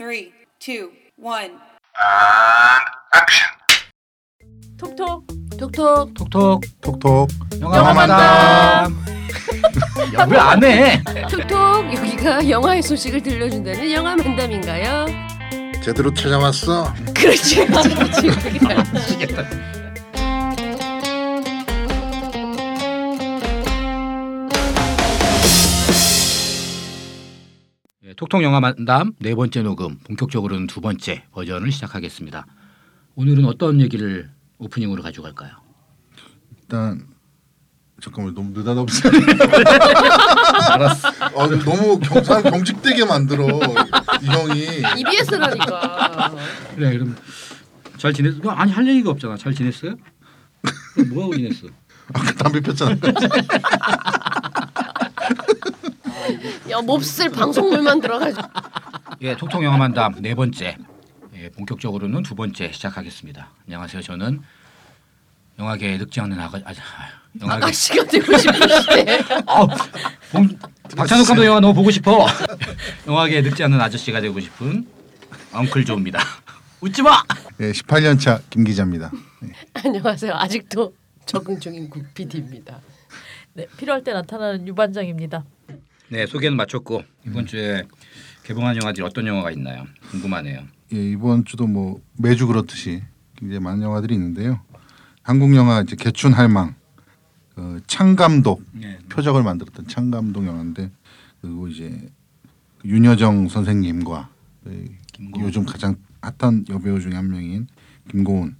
three, two, one. 톡톡 톡톡 톡톡 톡톡 영화 만담. 야왜 안 해? 톡톡 여기가 영화의 소식을 들려준다는 영화 만담인가요? 제대로 찾아왔어. 그렇지 그렇지 그렇지 톡톡 영화 만담 네 번째 녹음 본격적으로는 두 번째 버전을 시작하겠습니다. 오늘은 어떤 얘기를 오프닝으로 가져갈까요? 일단 잠깐만 너무 느닷없이. 알았어. 어, 너무 경, 사람 경직되게 만들어 이 형이. EBS라니까 그래 그럼 잘 지냈어? 아니 할 얘기가 없잖아. 잘 지냈어요? 그럼 뭐 하고 지냈어? 아까 담배 폈잖아. 야 몹쓸 방송물만 들어가지고 예, 톡톡 영화 만담 네 번째. 예, 본격적으로는 두 번째 시작하겠습니다. 안녕하세요. 저는 영화계에 늙지 않는 아가 아, 영화계 아가씨가 되고 싶으시대 아, 봉- 박찬욱 감독 영화 너무 보고 싶어. 영화계에 늙지 않는 아저씨가 되고 싶은 엉클 조입니다. 웃지 마. 예, 18년 차 김 기자입니다. 네. 안녕하세요 아직도 적응 중인 국 PD입니다 네, 필요할 때 나타나는 유반장입니다. 네, 소개는 마쳤고 이번 주에 개봉한 영화들이 어떤 영화가 있나요? 궁금하네요. 예, 이번 주도 뭐 매주 그렇듯이 굉장히 많은 영화들이 있는데요. 한국 영화 이제 개춘 할망, 어, 창 감독 네. 표적을 만들었던 창 감독 영화인데 그리고 이제 윤여정 선생님과 그 김고은. 요즘 가장 핫한 여배우 중에 한 명인 김고은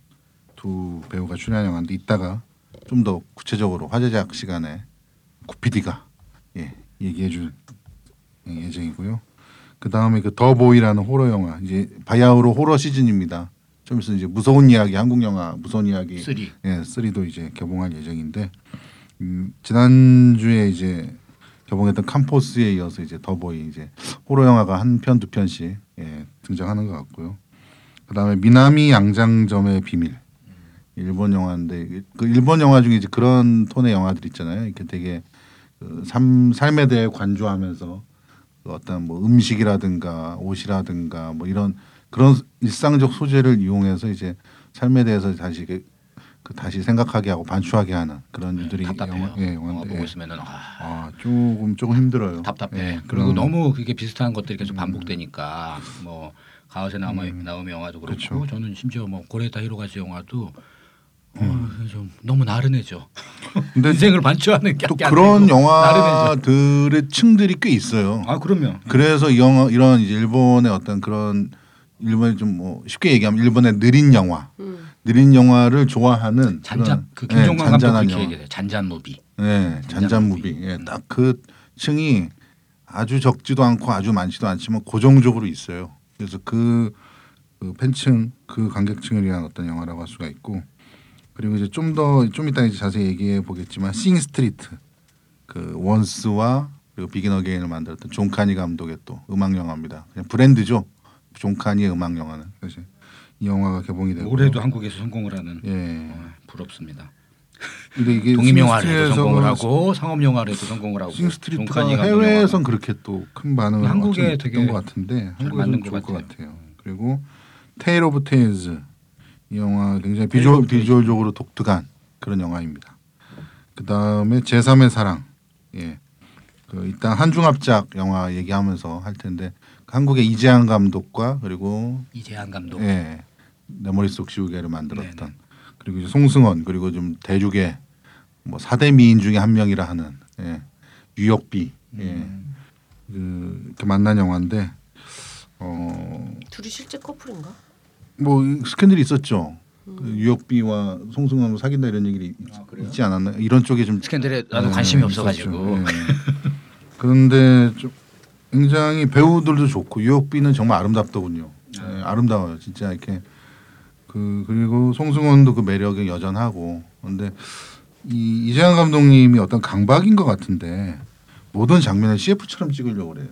두 배우가 출연한 영화인데 이따가 좀 더 구체적으로 화제작 시간에 구피디가 예, 얘기해 줄 예정이고요. 그 다음에 그 더 보이라는 호러 영화 이제 바야흐로 호러 시즌입니다. 좀 있으면 이제 무서운 이야기 한국 영화 무서운 이야기 쓰리. 예, 3도 이제 개봉할 예정인데 음, 지난주에 이제 개봉했던 캄포스에 이어서 이제 더 보이 이제 호러 영화가 한 편 두 편씩 예, 등장하는 것 같고요. 그다음에 미나미 양장점의 비밀 일본 영화인데 그 일본 영화 중에 이제 그런 톤의 영화들 있잖아요. 이렇게 되게 그 삶, 삶에 대해 관조하면서 그 어떤 뭐 음식이라든가 옷이라든가 뭐 이런 그런 일상적 소재를 이용해서 이제 삶에 대해서 다시 그, 그 다시 생각하게 하고 반추하게 하는 그런 일들이 네, 답답해요. 영화, 예, 영화 영화인데 보고 예. 있으면은 아, 아 조금 조금 힘들어요. 답답해. 예, 그리고 너무 그게 비슷한 것들이 계속 반복되니까 뭐 가와세 나오미 나오미 영화도 그렇고 그렇죠. 저는 심지어 뭐 고레에다 히로카즈 영화도 어, 좀 너무 나른해져. 근데 인생을 반추하는 게또게 그런. 영화들의 층들이 꽤 있어요. 아 그럼요. 그래서 이 영화 이런 이제 일본의 어떤 그런 일본의 좀뭐 쉽게 얘기하면 일본의 느린 영화, 음. 느린 영화를 좋아하는 잔잔 그 예, 김종관 감독 잔잔한 그렇게 영화. 얘기해요. 잔잔 movie. 네, 잔잔 movie. 예, 딱그 층이 아주 적지도 않고 아주 많지도 않지만 고정적으로 있어요. 그래서 그, 그 팬층, 그 관객층을 위한 어떤 영화라고 할 수가 있고 그리고 이제 좀더좀 이따 이제 자세히 얘기해 보겠지만 싱 스트리트 그 원스와 그리고 비긴 어게인을 만들었던 존 카니 감독의 또 음악 영화입니다. 그냥 브랜드죠. 존 카니의 음악 영화는 사실 이 영화가 개봉이 되고 올해도 한국에서 성공을 하는 예. 어, 부럽습니다. 근데 이게 독립 영화로도 싱 성공을 하고 상업 영화로도 성공을 하고 싱스트리트가 해외에선. 그렇게 또 큰 반응을 한국에 되게 것 같은데 만든 좋을 것것 같아요. 같아요. 그리고 테일 오브 테일즈 이 영화 굉장히 비주얼 오브 테일즈. 비주얼적으로 독특한 그런 영화입니다. 그 다음에 제3의 사랑 예. 그 일단 한중합작 영화 얘기하면서 할 텐데 한국의 이재한 감독과 그리고 이재한 감독. 예. 내 머릿속 지우개를 만들었던 네네. 그리고 이제 송승헌 그리고 좀 대륙의 뭐 사대 미인 중에 한 명이라 하는 예. 유역비 예. 음. 그 이렇게 만난 영화인데 어 둘이 실제 커플인가? 뭐 스캔들이 있었죠. 그 유역비와 송승헌 사귄다 이런 얘기를 있- 아? 있지 않았나? 이런 쪽에 좀 스캔들에 나도 네, 관심이. 없어가지고. 예. 그런데 좀 굉장히 배우들도 좋고 유역비는 정말 아름답더군요. 예, 아름다워요, 진짜 이렇게 그 그리고 송승헌도 그 매력이 여전하고 근데 이 이재한 감독님이 어떤 강박인 것 같은데 모든 장면을 CF처럼 찍으려고 그래요.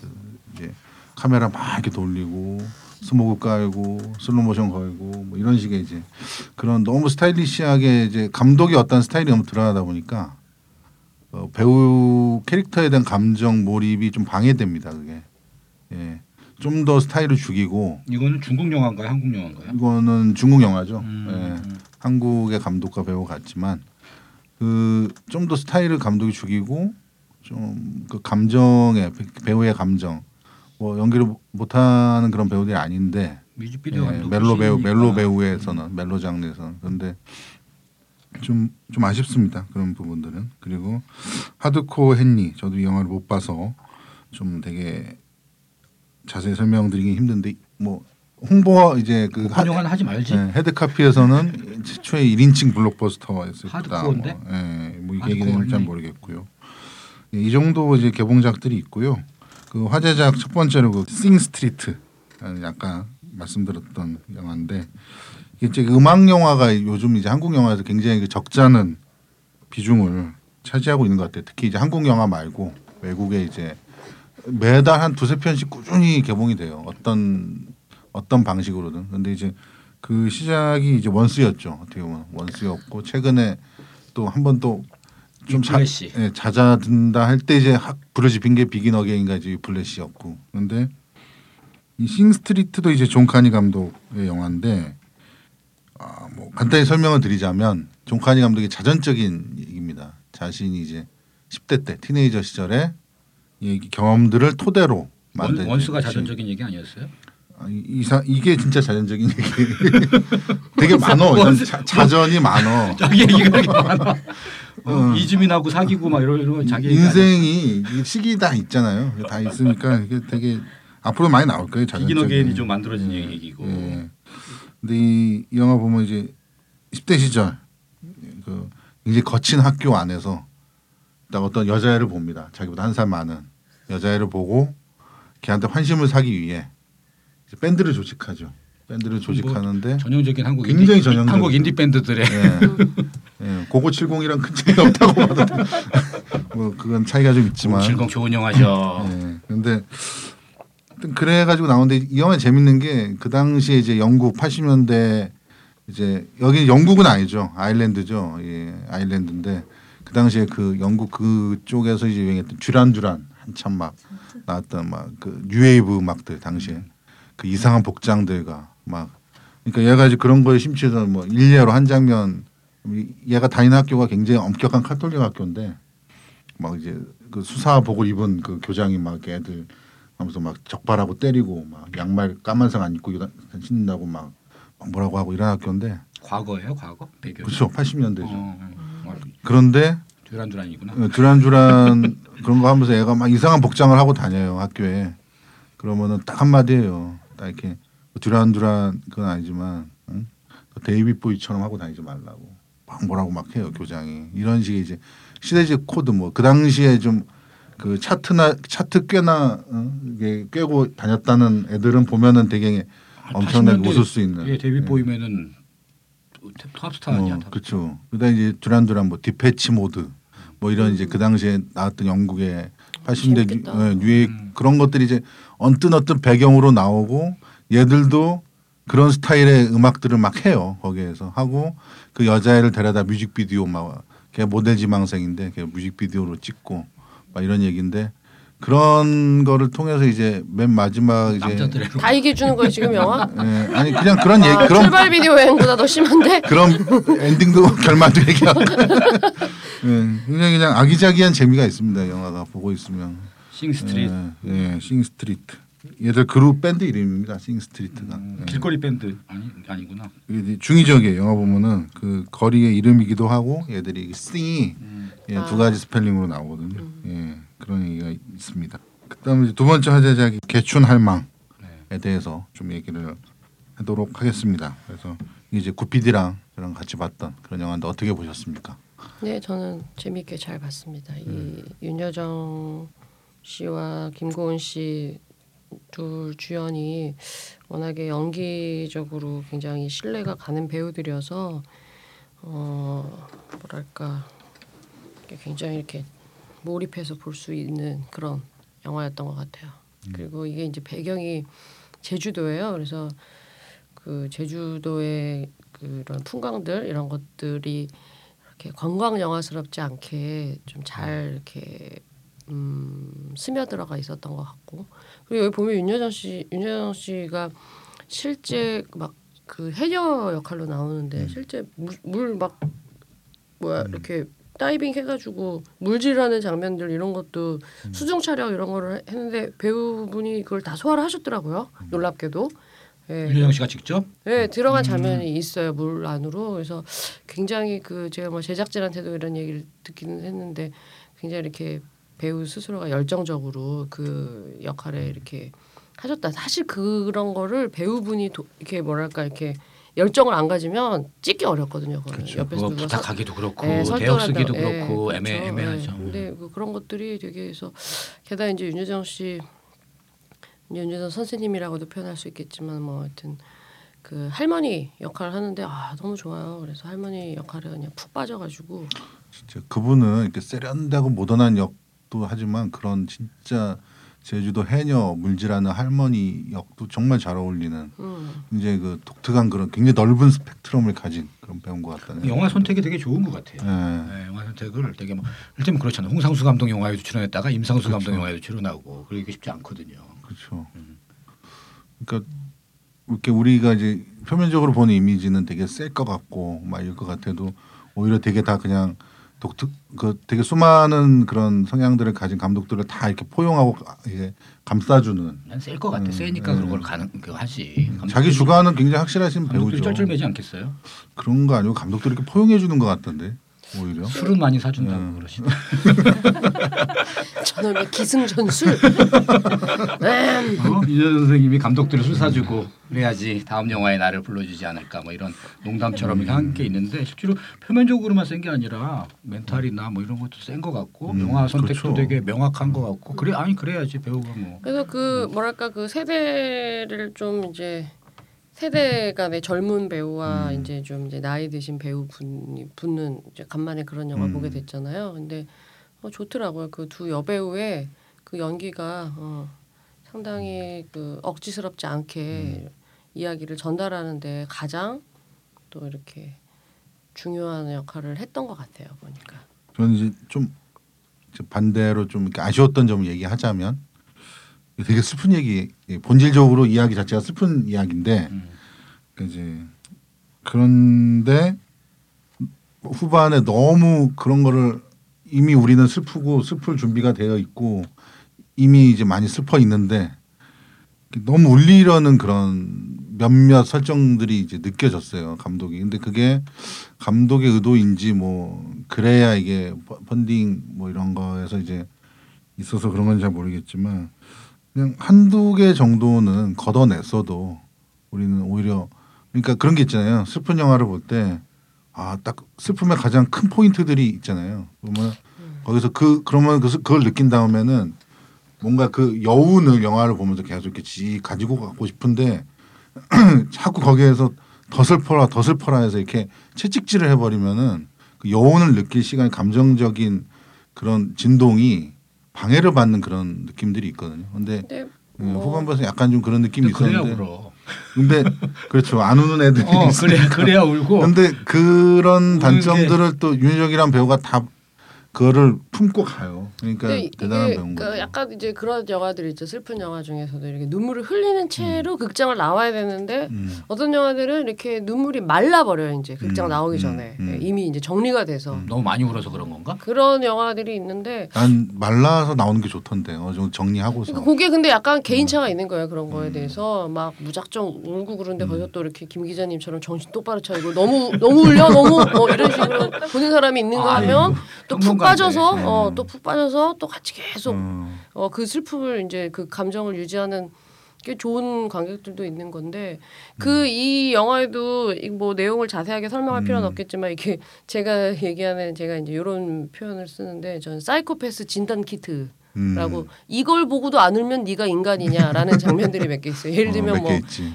그 이제 카메라 막 이렇게 돌리고 스모그 깔고 슬로모션 걸고 뭐 이런 식의 이제 그런 너무 스타일리시하게 이제 감독이 어떤 스타일이 너무 드러나다 보니까 어, 배우 캐릭터에 대한 감정 몰입이 좀 방해됩니다. 그게 예. 좀 더 스타일을 죽이고 이거는 중국 영화인가요? 한국 영화인가요? 이거는 중국 영화죠. 음, 예. 음. 한국의 감독과 배우 같지만 그 좀 더 스타일을 감독이 죽이고 좀 그 감정의 배우의 감정 뭐 연기를 못하는 그런 배우들이 아닌데 뮤직비디오 예, 감독 멜로 배우 출신이니까. 멜로 배우에서는 멜로 장르에서는 그런데 좀 좀 아쉽습니다 그런 부분들은 그리고 하드코어 헨리 저도 이 영화를 못 봐서 좀 되게 자세히 설명드리기 힘든데 뭐 홍보 이제 그그 영화는 하지 말지. 네, 헤드카피에서는 최초의 1인칭 블록버스터였을 거다. 하드코어인데? 뭐, 예, 뭐 이게 하드코어 얘기는 잘 아니네. 모르겠고요. 예, 이 정도 이제 개봉작들이 있고요. 그 화제작 첫 번째로 그 싱 스트리트 약간 말씀드렸던 영화인데 이제 음악 영화가 요즘 이제 한국 영화에서 굉장히 그 적잖은 비중을 차지하고 있는 것 같아요. 특히 이제 한국 영화 말고 외국에 이제 매달 한 두세 편씩 꾸준히 개봉이 돼요. 어떤 어떤 방식으로든. 근데 이제 그 시작이 이제 원스였죠. 어떻게 보면 원스였고 최근에 또 한 번 또 좀 위플래시. 예, 잦아든다 할 때 이제 확 불을 지핀 게 비긴 어게인과 이제 위플래시였고. 근데 이 싱스트리트도 이제 존 카니 감독의 영화인데 아, 뭐 간단히 설명을 드리자면 존 카니 감독의 자전적인 얘기입니다. 자신이 이제 10대 때 teenager 시절에 이 경험들을 토대로 원, 만든 원스가 역시. 자전적인 얘기 아니었어요? 아, 이- 이사 이게 진짜 자전적인 얘기. 되게 많어. 자, 자전이 많어. 자기 얘기가 많아. 어, 어. 이주민하고 사귀고 막 이런 이런 자기? 인생이 이 시기 다 있잖아요. 다 있으니까 이게 되게 앞으로 많이 나올 거예요. 어게인이 좀 만들어진 얘기고. 예. 근데 이, 이 영화 보면 이제 10대 시절 그 굉장히 거친 학교 안에서 딱 어떤 여자애를 봅니다. 자기보다 한 살 많은 여자애를 보고 걔한테 환심을 사기 위해 이제 밴드를 조직하죠. 밴드를 조직하는데 전형적인 한국 굉장히 전형적인. 한국 인디 밴드들의 예. 예. 고고 70이랑 큰 차이가 없다고 봐도 돼. 뭐 그건 차이가 좀 있지만 즐거운 좋은 영화죠. 예. 근데 하여튼 그래 가지고 나오는데 이 영화 재밌는 게 그 당시에 이제 영국 80년대 이제 여기 영국은 아니죠 아일랜드죠 예 아일랜드인데 그 당시에 그 영국 그쪽에서 이제 유행했던 듀란 듀란 한참 막 나왔던 막 그 뉴웨이브 음악들 당시에 그 이상한 복장들과 막 그러니까 얘가 이제 그런 거에 심취해서 뭐 일례로 한 장면 얘가 다니는 학교가 굉장히 엄격한 카톨릭 학교인데 막 이제 그 수사복을 입은 그 교장이 막 애들 하면서 막 적발하고 때리고 막 양말 까만색 안 입고 신는다고 막 뭐라고 하고 이런 학교인데 과거예요, 과거 배경. 그렇죠 80년대죠. 어, 어. 그런데 듀란듀란이구나. 어, 듀란듀란 그런 거 하면서 애가 막 이상한 복장을 하고 다녀요 학교에. 그러면은 딱 한마디예요. 딱 이렇게 뭐 듀란듀란 그건 아니지만 응? 데이빗 보위처럼 하고 다니지 말라고 막 뭐라고 막 해요 교장이 이런 식의 이제 시대적 코드 뭐 그 당시에 좀 그 차트나 차트 꽤나 어? 이게 꿰고 다녔다는 애들은 보면은 되게 엄청나게 80년대 웃을 수 있는. 예, 데이빗 예. 보위면은 탑스타 아니야? 어, 탑. 그렇죠. 그다음 이제 듀란듀란 뭐 디페쉬 모드 뭐 이런 이제 그 당시에 나왔던 영국의 80대 재밌겠다. 뉴, 예, 뉴에 음. 그런 것들이 이제 언뜻 언뜻 배경으로 나오고 얘들도 그런 스타일의 음악들을 막 해요 거기에서 하고 그 여자애를 데려다 뮤직비디오 막 걔 모델 지망생인데 걔 뮤직비디오로 찍고 막 이런 얘기인데 그런 거를 통해서 이제 맨 마지막 이제 다 이겨 주는 거예요 지금 영화? 예, 아니 그냥 그런 얘기 아, 그런 출발 비디오 여행보다 더 심한데? 그런 엔딩도 결말도 얘기하고 예, 굉장히 그냥 아기자기한 재미가 있습니다 영화가 보고 있으면 싱스트리트 예, 예, 싱스트리트 얘들 그룹 밴드 이름입니다 싱스트리트가 음, 예. 길거리 밴드 아니 아니구나. 이게 중의적이에요 영화 보면은 그 거리의 이름이기도 하고 얘들이 싱이 음. 예, 아. 두 가지 스펠링으로 나오거든요 예, 그런 얘기가 있습니다 그다음에 이제 두 번째 화제작이 계춘할망에 네. 대해서 좀 얘기를 하도록 하겠습니다 그래서 이제 구피디랑 저랑 같이 봤던 그런 영화인데 어떻게 보셨습니까? 네, 저는 재미있게 잘 봤습니다. 음. 이 윤여정 씨와 김고은 씨 둘 주연이 워낙에 연기적으로 굉장히 신뢰가 가는 배우들이어서 어 뭐랄까 굉장히 이렇게 몰입해서 볼 수 있는 그런 영화였던 것 같아요. 그리고 이게 이제 배경이 제주도예요. 그래서 그 제주도의 그런 풍광들 이런 것들이 이렇게 관광 영화스럽지 않게 좀 잘 이렇게 음, 스며들어가 있었던 것 같고. 그리고 여기 보면 윤여정 씨 윤여정 씨가 실제 막 그 해녀 역할로 나오는데 실제 물 막 뭐야 이렇게 다이빙 해가지고 물질하는 장면들 이런 것도 수중 촬영 이런 거를 했는데 배우분이 그걸 다 소화를 하셨더라고요 놀랍게도. 예. 윤여정 씨가 직접? 네, 들어간 장면이 있어요 물 안으로. 그래서 굉장히 그 제가 뭐 제작진한테도 이런 얘기를 듣기는 했는데 굉장히 이렇게 배우 스스로가 열정적으로 그 역할에 이렇게 하셨다 사실 그런 거를 배우분이 도, 이렇게 뭐랄까 이렇게 열정을 안 가지면 찍기 어렵거든요 그거는 그렇죠. 옆에서 그거 누가 서- 부탁하기도 그렇고 예, 대역. 쓰기도 예, 그렇고 그렇죠. 애매 애매하죠. 예. 근데 그 그런 것들이 되게 해서 게다가 이제 윤여정 씨 윤여정 선생님이라고도 표현할 수 있겠지만 뭐 하여튼 그 할머니 역할을 하는데 아 너무 좋아요. 그래서 할머니 역할에 그냥 푹 빠져가지고 진짜 그분은 이렇게 세련되고 모던한 역 도 하지만 그런 진짜 제주도 해녀 물질하는 할머니 역도 정말 잘 어울리는 음. 이제 그 독특한 그런 굉장히 넓은 스펙트럼을 가진 그런 배우인 것 같다는. 영화 선택이 되게 좋은 것 같아요. 예. 네, 영화 선택을 되게 뭐 일테면 그렇잖아요. 홍상수 감독 영화에도 출연했다가 임상수 감독 그렇죠. 영화에도 출연하고 그러기 쉽지 않거든요. 그렇죠. 그러니까 이렇게 우리가 이제 표면적으로 보는 이미지는 되게 셀 것 같고 막 이럴 것 같아도 오히려 되게 다 그냥 독특 그 되게 수많은 그런 성향들을 가진 감독들을 다 이렇게 포용하고 이게 감싸주는 난셀것 같아. 음, 세니까 네. 그런 걸 가능 그 하지. 자기 주관은 굉장히 확실하신 배우죠. 쩔쩔매지 않겠어요? 그런 거 아니고 감독들이 이렇게 포용해 주는 것 같던데 오히려. 술은 많이 사준다고 음. 그러시다. 저놈의 기승전술. 음. 어? 이재 선생님이 감독들을 술 사주고 그래야지 다음 영화에 나를 불러주지 않을까 뭐 이런 농담처럼 이렇게 한게 있는데 실제로 표면적으로만 센 게 아니라 멘탈이나 뭐 이런 것도 센 것 같고 음, 영화 선택도 그렇죠. 되게 명확한 것 같고 그래 아니 그래야지 배우가 뭐 그래서 그 뭐랄까 그 세대를 좀 이제 세대 간의 젊은 배우와 음. 이제 좀 이제 나이 드신 배우 분이 붙는 이제 간만에 그런 영화 를 음. 보게 됐잖아요. 근데 어, 좋더라고요. 그 두 여배우의 그 연기가 어, 상당히 그 억지스럽지 않게 이야기를 전달하는데 가장 또 이렇게 중요한 역할을 했던 것 같아요. 보니까. 저는 이제 좀 반대로 좀 아쉬웠던 점을 얘기하자면 되게 슬픈 얘기 예, 본질적으로 이야기 자체가 슬픈 이야기인데 음. 이제 그런데 후반에 너무 그런 거를 이미 우리는 슬프고 슬플 준비가 되어 있고 이미 이제 많이 슬퍼 있는데 너무 울리려는 그런 몇몇 설정들이 이제 느껴졌어요 감독이 근데 그게 감독의 의도인지 뭐 그래야 이게 펀- 펀딩 뭐 이런 거에서 이제 있어서 그런 건지 잘 모르겠지만 그냥 한두 개 정도는 걷어냈어도 우리는 오히려 그러니까 그런 게 있잖아요. 슬픈 영화를 볼 때 아 딱 슬픔의 가장 큰 포인트들이 있잖아요. 그러면 거기서 그 그러면 그 그걸 느낀 다음에는 뭔가 그 여운을 영화를 보면서 계속 이렇게 지 가지고 가고 싶은데 자꾸 거기에서 더 슬퍼라 더 슬퍼라 해서 이렇게 채찍질을 해버리면은 그 여운을 느낄 시간 감정적인 그런 진동이 방해를 받는 그런 느낌들이 있거든요. 근데 근데 예, 뭐 후반부에서 약간 좀 그런 느낌이 근데 그래야 있었는데 울어. 근데 그렇죠 안 우는 애들이 어 있어요. 그래 그래야 울고 근데 그런 단점들을 또 윤여정이란 배우가 다 그거를 품고 가요. 그러니까 대단한 배우인 그 거죠. 약간 이제 그런 영화들 있죠 슬픈 영화 중에서도 이렇게 눈물을 흘리는 채로 음. 극장을 나와야 되는데 음. 어떤 영화들은 이렇게 눈물이 말라버려 요 이제 극장 음, 나오기 음, 전에 음. 예, 이미 이제 정리가 돼서 음. 너무 많이 울어서 그런 건가? 그런 영화들이 있는데 난 말라서 나오는 게 좋던데 어느 정도 정리하고서. 그러니까 그게 근데 약간 음. 개인차가 있는 거예요 그런 거에 대해서 막 무작정 울고 그런데 음. 거기서 또 이렇게 김 기자님처럼 정신 똑바로 차리고 너무 너무 울려 너무 뭐 이런 식으로 보는 사람이 있는 거 아이고, 하면 또 푹. 빠져서 음. 어또 푹 빠져서 또 같이 계속 음. 어 그 슬픔을 이제 그 감정을 유지하는 게 좋은 관객들도 있는 건데 그 이 영화에도 이뭐 내용을 자세하게 설명할 필요는 음. 없겠지만 이게 제가 얘기하는 제가 이제 이런 표현을 쓰는데 저는 사이코패스 진단 키트. 음. 라고 이걸 보고도 안 울면 네가 인간이냐라는 장면들이 몇 개 있어요. 예를 들면 어, 뭐.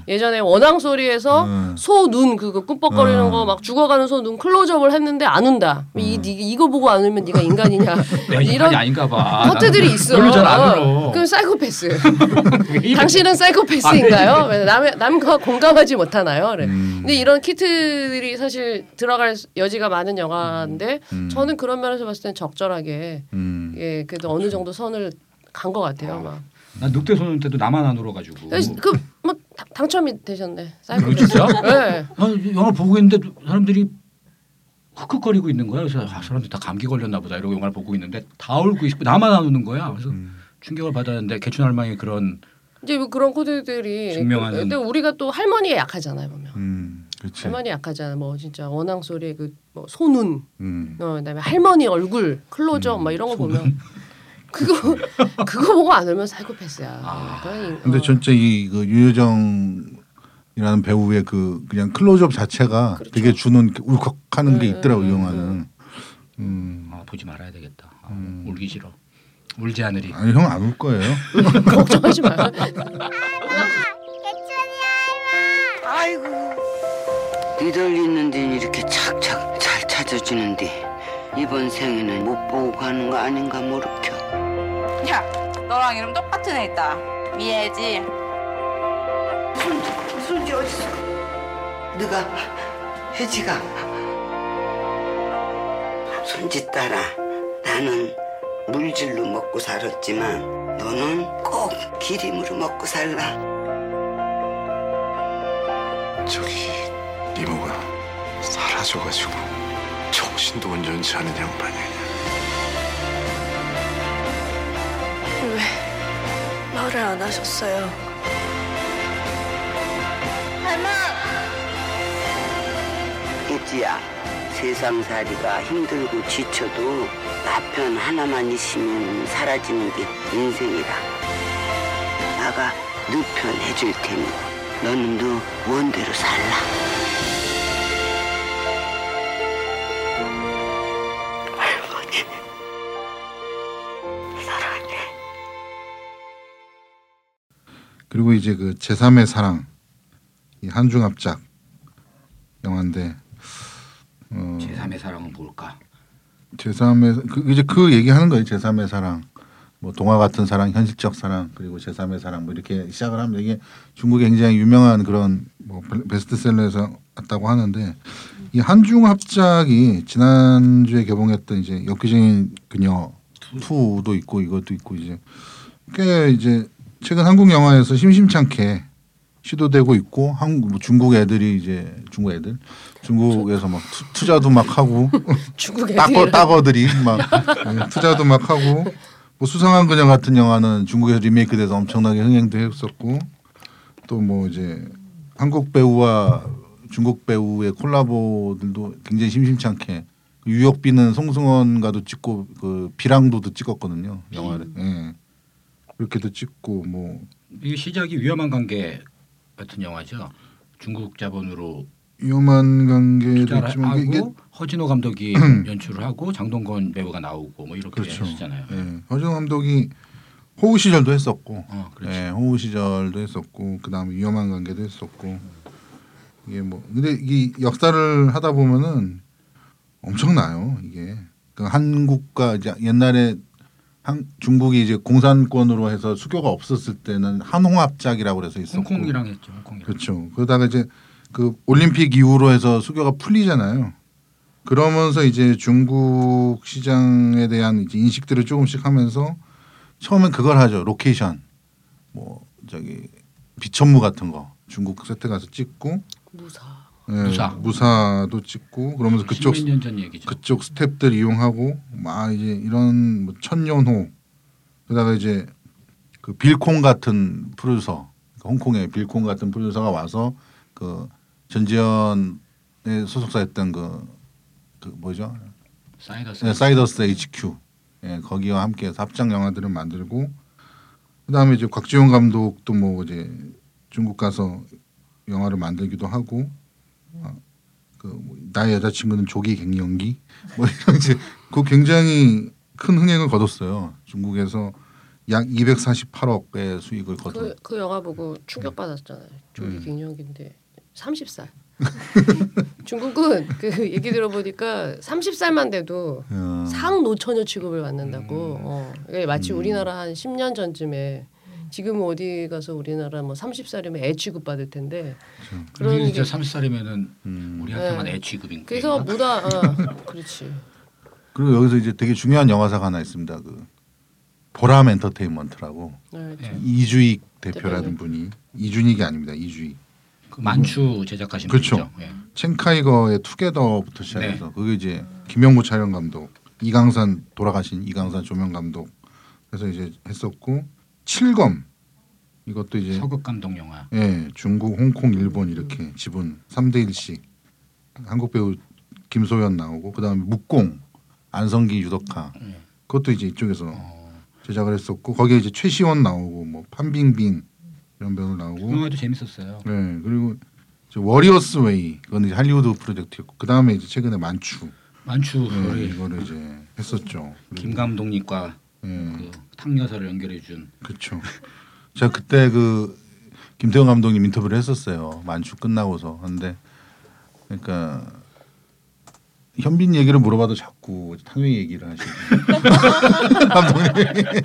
예전에 원앙 소리에서 음. 소눈 그거 꿈뻑거리는 음. 거막 죽어가는 소 눈 클로즈업을 했는데 안 운다. 이, 음. 니, 이거 보고 안 울면 네가 인간이냐. 인간이 아닌가 봐. 커트들이 있어. 별로 잘안 울어. 그럼 사이코패스. 당신은 사이코패스인가요? 왜 남의 남과 공감하지 못하나요? 그래. 음. 근데 이런 키트들이 사실 들어갈 여지가 많은 영화인데 음. 저는 그런 면에서 봤을 땐 적절하게 음. 예, 그래도 어느 정도 선을 간 것 같아요. 막. 난 늑대 소년 때도 나만 안 울어가지고. 그뭐 당첨이 되셨네. 아, 사이코패스. 진짜? 네. 아니, 영화 보고 있는데 사람들이 흑흑거리고 있는 거야. 그래서 아, 사람들 다 감기 걸렸나 보다 이러고 영화를 보고 있는데 다 울고 있고 나만 안 우는 거야. 그래서 음. 충격을 받았는데 개춘 할망이 그런 이제 뭐 그런 코드들이 증명하는- 근데 우리가 또 할머니가 약하잖아요 보면. 음, 그렇지. 할머니 약하잖아. 뭐 진짜 원앙 소리의 그뭐 소눈, 음. 어, 그다음에 할머니 얼굴 클로즈업 막 이런 거 보면 그거 그거 보고 안 울면 사이코패스야. 아. 근데 어. 전체 이그 유효정이라는 배우의 그 그냥 클로즈업 자체가 그렇죠. 되게 주는 그 울컥하는 게 음, 있더라고 이 음, 영화는. 음. 아, 보지 말아야 되겠다. 아, 음. 울기 싫어. 울지 않으리. 아니 형 안 울 거예요. 걱정하지 마. 아이고. 니들 있는 데는 이렇게 착착 잘 찾아주는데 이번 생에는 못 보고 가는 거 아닌가 모르켜. 야, 너랑 이름 똑같은 애 있다. 미애지. 손지, 손지 어딨어? 누가? 혜지가. 손지 따라 나는 물질로 먹고 살았지만 너는 꼭 기림으로 먹고 살라. 저기 이모가 사라져가지고 정신도 온전치 않은 양반이 왜 말을 안 하셨어요? 혜지야, 세상살이가 힘들고 지쳐도 나 편 하나만 있으면 사라지는 게 인생이라. 나가 너 편 해줄 테니 너는 너 원대로 살라. 그리고 이제 그 제3의 사랑 이 한중합작 영화인데 어, 제3의 사랑은 뭘까? 제3의 그 이제 그 얘기하는 거예요. 제3의 사랑. 뭐 동화 같은 사랑, 현실적 사랑, 그리고 제3의 사랑 뭐 이렇게 시작을 하면 이게 중국에 굉장히 유명한 그런 뭐 베스트셀러에서 왔다고 하는데 이 한중 합작이 지난주에 개봉했던 이제 엽기적인 그녀 2도 있고 이것도 있고 이제 꽤 이제 최근 한국 영화에서 심심찮게 시도되고 있고 한국 뭐 중국 애들이 이제 중국 애들 중국에서 막 투, 투자도 막 하고 중국 따거 따거들이 막 예, 투자도 막 하고. 뭐 수상한 그녀 같은 영화는 중국에서 리메이크돼서 엄청나게 흥행도 했었고 또 뭐 이제 한국 배우와 중국 배우의 콜라보들도 굉장히 심심찮게 유혁비는 송승헌과도 찍고 그 비랑도도 찍었거든요 영화를. 예. 그렇게도 찍고 뭐 이게 시작이 위험한 관계 같은 영화죠. 중국 자본으로 위험한 관계도 있지만 하고 이게 허진호 감독이 연출을 하고 장동건 배우가 나오고 뭐 이렇게 그렇죠. 했잖아요. 예. 허정 감독이 호우 시절도 했었고 어. 예, 호우 시절도 했었고 그다음에 위험한 관계도 했었고 이게 뭐 근데 이 역사를 하다 보면은 엄청나요 이게 그 한국과 이제 옛날에 한 중국이 이제 공산권으로 해서 수교가 없었을 때는 한홍합작이라고 그래서 있었고 홍콩이랑 했죠. 홍콩이랑. 그렇죠. 그러다가 이제 그 올림픽 이후로 해서 수교가 풀리잖아요. 그러면서 이제 중국 시장에 대한 이제 인식들을 조금씩 하면서 처음엔 그걸 하죠. 로케이션. 뭐 저기 비천무 같은 거 중국 세트 가서 찍고 무사. 예, 무사. 무사도 찍고 그러면서 그쪽 년전 얘기죠. 그쪽 스탭들 이용하고 막 이제 이런 뭐 천년호 그다가 이제 그 빌콩 같은 프로듀서 그 홍콩의 빌콩 같은 프로듀서가 와서 그 전지현의 소속사였던 그, 그 뭐죠 사이더스. 네, 사이더스 HQ 예, 거기와 함께해서 합작 영화들을 만들고 그다음에 이제 곽지용 감독도 뭐 이제 중국 가서 영화를 만들기도 하고 아, 그뭐 나의 여자친구는 조기 갱년기 뭐 이런 이제 그 굉장히 큰 흥행을 거뒀어요 중국에서 약 248억의 수익을 거둔 그, 그 영화 보고 충격 받았잖아요. 조기 음. 갱년기인데 30살. 중국은 그 얘기 들어보니까 30살만 돼도 어, 상 노처녀 취급을 받는다고. 음. 어. 마치 음. 우리나라 한 10년 전쯤에 지금 어디 가서 우리나라 뭐 30살이면 애 취급 받을 텐데 그런 우리 게 이제 30살이면은 음. 우리한테만 네. 애 취급인 그래서. 무다 어, 그렇지. 그리고 여기서 이제 되게 중요한 영화사가 하나 있습니다. 그 보람 엔터테인먼트라고 네, 예. 이주익 대표라는. 분이 이준익이 아닙니다. 이주익. 그 만추 제작하신 그렇죠. 분이죠. 예. 첸카이거의 투게더부터 시작해서 그게 이제 김영구 촬영 감독, 이강산 돌아가신 이강산 조명 감독 해서 이제 했었고 칠검. 이것도 이제 서극 감독 영화. 예, 중국, 홍콩, 일본 이렇게 지분 3대 1씩 한국 배우 김소연 나오고 그다음에 묵공 안성기 유덕화 예. 그것도 이제 이쪽에서 어, 제작을 했었고 거기에 이제 최시원 나오고 뭐 판빙빙 이런 배우 그 나오고. 영화도 재밌었어요. 네 그리고 이제 워리어스 웨이 그건 이제 할리우드 프로젝트였고 그 다음에 이제 최근에 만추. 만추. 네, 우리 이거를 이제 했었죠. 김 감독님과 예, 그 탕 여사를 연결해 준 그렇죠. 제가 그때 그 김태형 감독님 인터뷰를 했었어요. 만추 끝나고서 근데 그러니까 현빈 얘기를 물어봐도 자꾸 탕웨이 얘기를 하시고 감독님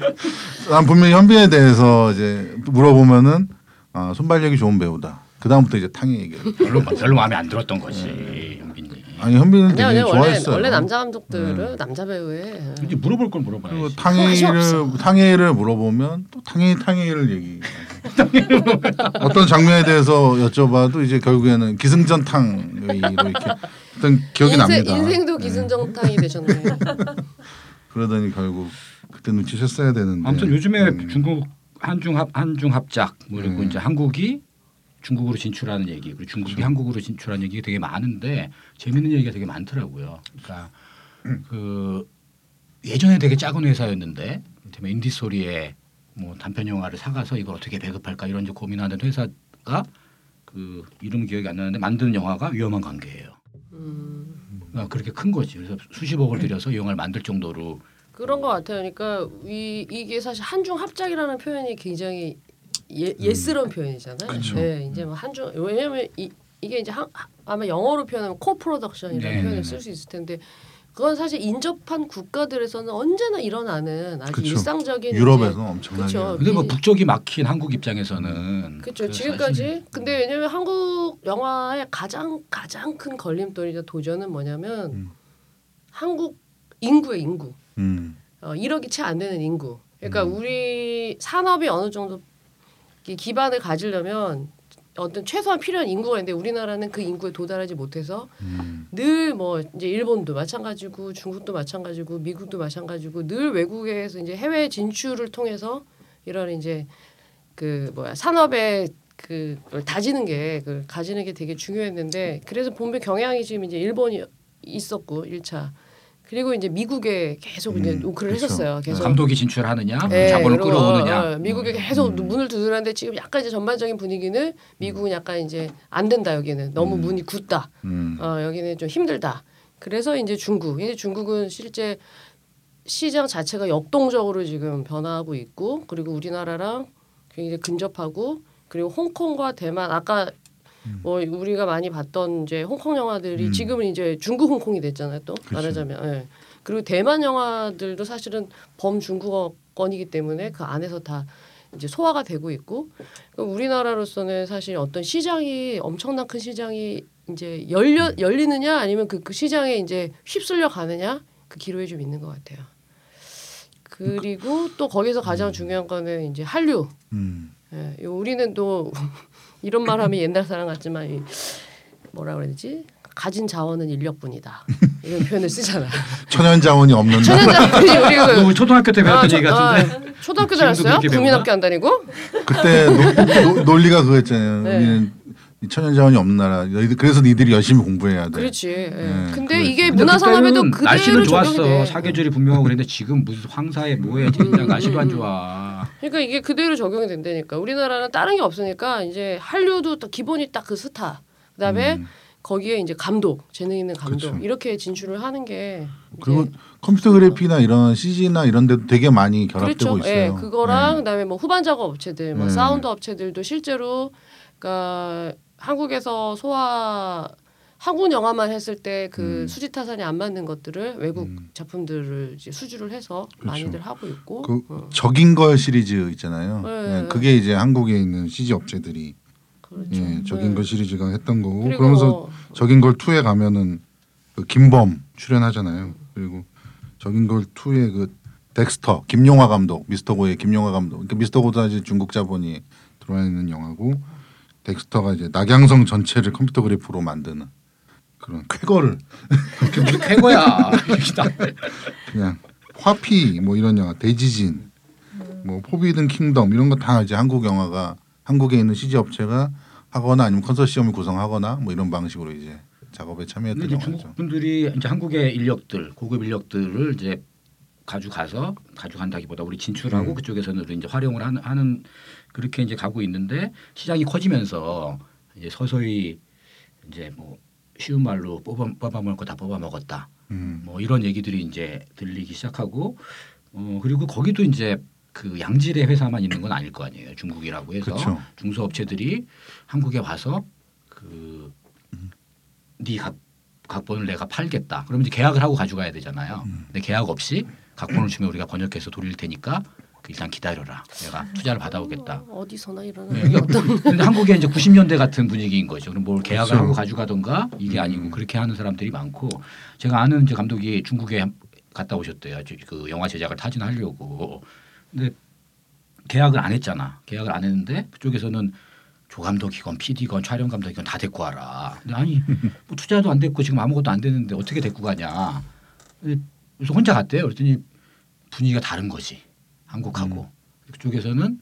난 분명히 현빈에 대해서 이제 물어보면은 아, 손발력이 좋은 배우다. 그 다음부터 이제 탕웨이 얘기를. 별로 별로 마음에 안 들었던 거지 현빈이. 아니 현빈은 되게 아니요, 아니요. 원래 좋아했어요. 원래 남자 감독들은 남자 배우에 이제 물어볼 걸 그리고 물어봐야지. 탕웨이를 없어. 탕웨이를 물어보면 또 탕웨이 탕웨이를 얘기. 어떤 장면에 대해서 여쭤봐도 이제 결국에는 기승전탕으로 이렇게 어떤 기억이 인생, 납니다. 인생도 네. 기승전탕이 되셨네. 그러더니 결국 그때 눈치챘어야 되는데. 아무튼 요즘에 음. 중국 한중 합 한중 합작 뭐 그리고 음. 이제 한국이 중국으로 진출하는 얘기 그리고 중국이 그렇죠. 한국으로 진출하는 얘기가 되게 많은데 재밌는 얘기가 되게 많더라고요. 그러니까 음. 그 예전에 되게 작은 회사였는데 이를테면 인디 소리에 뭐 단편 영화를 사가서 이걸 어떻게 배급할까 이런 고민하는 회사가 그 이름 기억이 안 나는데 만드는 영화가 위험한 관계예요. 음, 그러니까 그렇게 큰 거지. 그래서 수십억을 들여서 이 영화를 만들 정도로 그런 것 같아요. 그러니까 이, 이게 사실 한중 합작이라는 표현이 굉장히 예, 예스러운 표현이잖아요. 그쵸. 네, 이제 뭐 한중 왜냐하면 이, 이게 이제 한, 아마 영어로 표현하면 코프로덕션이라는 네, 표현을 네, 쓸수 있을 텐데 그건 사실 인접한 국가들에서는 언제나 일어나는 아주 그쵸. 일상적인 유럽에서 엄청나게. 그쵸. 근데 뭐 미- 북쪽이 막힌 한국 입장에서는 그렇죠. 그 지금까지. 사실- 근데 왜냐면 한국 영화의 가장 가장 큰 걸림돌이자 도전은 뭐냐면 음. 한국 인구의 인구. 음. 어, 1억이 채 안 되는 인구. 그러니까 음. 우리 산업이 어느 정도 이 기반을 가지려면 어떤 최소한 필요한 인구가 있는데 우리나라는 그 인구에 도달하지 못해서 음. 늘뭐 이제 일본도 마찬가지고 중국도 마찬가지고 미국도 마찬가지고 늘 외국에서 이제 해외 진출을 통해서 이런 이제 그 뭐야 산업의 그걸 다지는 게 그걸 가지는 게 되게 중요했는데 그래서 보면 경향이 지금 이제 일본이 있었고 1차 그리고 이제 미국에 계속 이제 음, 노크를 그쵸. 했었어요. 계속 감독이 진출하느냐, 뭐 예, 자본을 끌어오느냐. 어, 어, 미국에 뭐. 계속 음. 문을 두드렸는데 지금 약간 이제 전반적인 분위기는 미국은 약간 이제 안 된다 여기는 너무 음. 문이 굳다. 음. 어, 여기는 좀 힘들다. 그래서 이제 중국, 이제 중국은 실제 시장 자체가 역동적으로 지금 변화하고 있고 그리고 우리나라랑 굉장히 근접하고 그리고 홍콩과 대만 아까 뭐 우리가 많이 봤던 이제 홍콩 영화들이 음. 지금은 이제 중국 홍콩이 됐잖아요 또 그쵸. 말하자면 예. 그리고 대만 영화들도 사실은 범중국어권이기 때문에 그 안에서 다 이제 소화가 되고 있고 그러니까 우리나라로서는 사실 어떤 시장이 엄청난 큰 시장이 이제 열려 열리느냐 아니면 그, 그 시장에 이제 휩쓸려 가느냐 그 기로에 좀 있는 것 같아요. 그리고 또 거기서 가장 중요한 거는 이제 한류. 음. 예, 요 우리는 또 이런 말하면 옛날 사람 같지만 이 뭐라 그래야 되지? 가진 자원은 인력뿐이다. 이런 표현을 쓰잖아. 천연 자원이 없는 천연. 자원이 우리 그 초등학교 때 배웠던 저- 얘기 같은데. 아, 초등학교 지금도 다녔어요? 그렇게 배우나? 국민학교 안 다니고? 그때 노, 노, 논리가 그거였잖아요. 네. 우리는 이 천연 자원이 없는 나라. 그래서 니들이 열심히 공부해야 돼. 그렇지. 예. 네, 근데. 이게 문화 산업에도 그대로 날씨는 적용이 좋았어. 돼. 사계절이 분명하고 그랬는데 지금 무슨 황사에 뭐에 진짜 날씨도 안 좋아. 그러니까 이게 그대로 적용이 된다니까. 우리나라는 다른 게 없으니까 이제 한류도 딱 기본이 딱 그 스타. 그다음에 음. 거기에 이제 감독, 재능 있는 감독 그쵸. 이렇게 진출을 하는 게 그리고 컴퓨터 그래픽이나 이런 CG나 이런 데도 되게 많이 결합되고 그렇죠. 있어요. 예, 그거랑 네. 그다음에 뭐 후반 작업 업체들, 뭐 네. 사운드 업체들도 실제로 그러니까 한국에서 소화 한국 영화만 했을 때그 음. 수지 타산이 안 맞는 것들을 외국 음. 작품들을 이제 수주를 해서 그렇죠. 많이들 하고 있고 그 어, 적인 걸 시리즈 있잖아요. 네. 예, 그게 이제 한국에 있는 CG 업체들이 그렇죠. 예, 적인 네. 걸 시리즈가 했던 거고 그러면서 뭐 적인 걸 2에 가면은 그 김범 출연하잖아요. 그리고 적인걸 2의 그 덱스터 김용화 감독 미스터 고의 김용화 감독 그러니까 미스터 고도 이제 중국 자본이 들어와 있는 영화고 덱스터가 이제 낙양성 전체를 컴퓨터 그래픽으로 만드는 그런 쾌거를 무슨 쾌거야. 그냥 화피 뭐 이런 영화 대지진 뭐 포비든 킹덤 이런 거 다 이제 한국 영화가 한국에 있는 CG 업체가 하거나 아니면 컨소시엄을 구성하거나 뭐 이런 방식으로 이제 작업에 참여했던 영화죠. 중국 분들이 이제 한국의 인력들 고급 인력들을 이제 가져가서 가져간다기보다 우리 진출하고 음. 그쪽에서는 이제 활용을 하는, 하는 그렇게 이제 가고 있는데 시장이 커지면서 이제 서서히 이제 뭐 쉬운 말로 뽑아 뽑아 먹을 거 다 뽑아 먹었다. 음. 뭐 이런 얘기들이 이제 들리기 시작하고 어 그리고 거기도 이제 그 양질의 회사만 있는 건 아닐 거 아니에요. 중국이라고 해서 그쵸. 중소업체들이 한국에 와서 그네 각 각본을 내가 팔겠다. 그러면 이제 계약을 하고 가져가야 되잖아요. 음. 근데 계약 없이 각본을 주면 우리가 번역해서 돌릴 테니까 그 일단 기다려라. 내가 투자를 받아오겠다. 어, 어디서나 일어나는 네, 근데 한국에 이제 90년대 같은 분위기인 거죠. 그럼 뭘 계약을 그렇죠. 하고 가져가던가 이게 아니고 음. 그렇게 하는 사람들이 많고 제가 아는 이제 감독이 중국에 한- 갔다 오셨대요. 저- 그 영화 제작을 타진하려고. 근데 계약을 안 했잖아. 계약을 안 했는데 그쪽에서는 조 감독이건 PD건 촬영 감독이건 다 데리고 와라. 근데 아니 뭐 투자도 안 됐고 지금 아무것도 안 됐는데 어떻게 데리고 가냐. 그래서 혼자 갔대요. 그랬더니 분위기가 다른 거지. 한국하고 그쪽에서는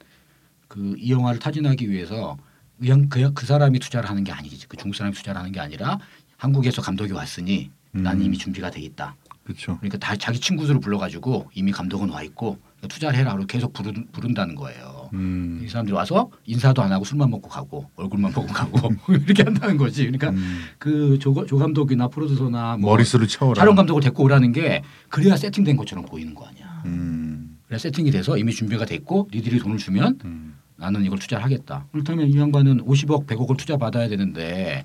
그 이 영화를 타진하기 위해서 그냥 그, 그 사람이 투자를 하는 게 아니지. 그 중국 사람이 투자를 하는 게 아니라 한국에서 감독이 왔으니 난 음. 이미 준비가 돼 있다. 그렇죠. 그러니까 다 자기 친구들을 불러가지고 이미 감독은 와 있고 투자를 해라. 그리고 계속 부른, 부른다는 거예요. 음. 이 사람들이 와서 인사도 안 하고 술만 먹고 가고 얼굴만 보고 가고 이렇게 한다는 거지. 그러니까 음. 그조 조 감독이나 프로듀서나 뭐 머리수를 채워라. 촬영 감독을 데리고 오라는 게 그래야 세팅된 것처럼 보이는 거 아니야. 음. 그래야 세팅이 돼서 이미 준비가 돼 있고 니들이 돈을 주면 음. 나는 이걸 투자를 하겠다. 그렇다면 이 양반은 50억, 100억을 투자 받아야 되는데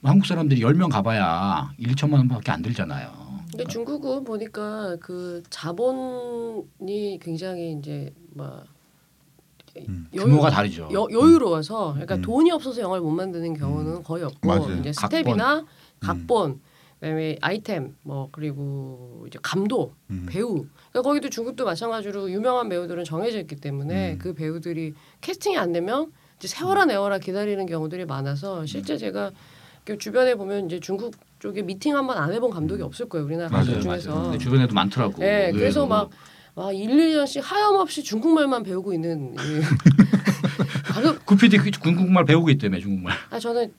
뭐 한국 사람들이 10명 가봐야 1, 2천만 원밖에 안 들잖아요. 근데 중국은 보니까 그 자본이 굉장히 이제 막 음. 규모가 다르죠. 여, 여유로워서 그러니까 음. 돈이 없어서 영화를 못 만드는 경우는 거의 없고 맞아요. 이제 각본. 스텝이나 각본 그다음에 아이템 뭐 그리고 이제 감독 음. 배우 그러니까 거기도 중국도 마찬가지로 유명한 배우들은 정해져 있기 때문에 음. 그 배우들이 캐스팅이 안 되면 이제 세월아 내월아 기다리는 경우들이 많아서 실제 제가 그 주변에 보면 이제 중국 쪽에 미팅 한번 안 해본 감독이 없을 거예요 우리나라 맞아요, 감독 맞아요. 중에서 근데 주변에도 많더라고. 네, 그래서 의외로. 막 와, 1, 2년씩 하염없이 중국말만 배우고 있는 구피디 그 중국말 배우고 있다며 중국말. 아 저는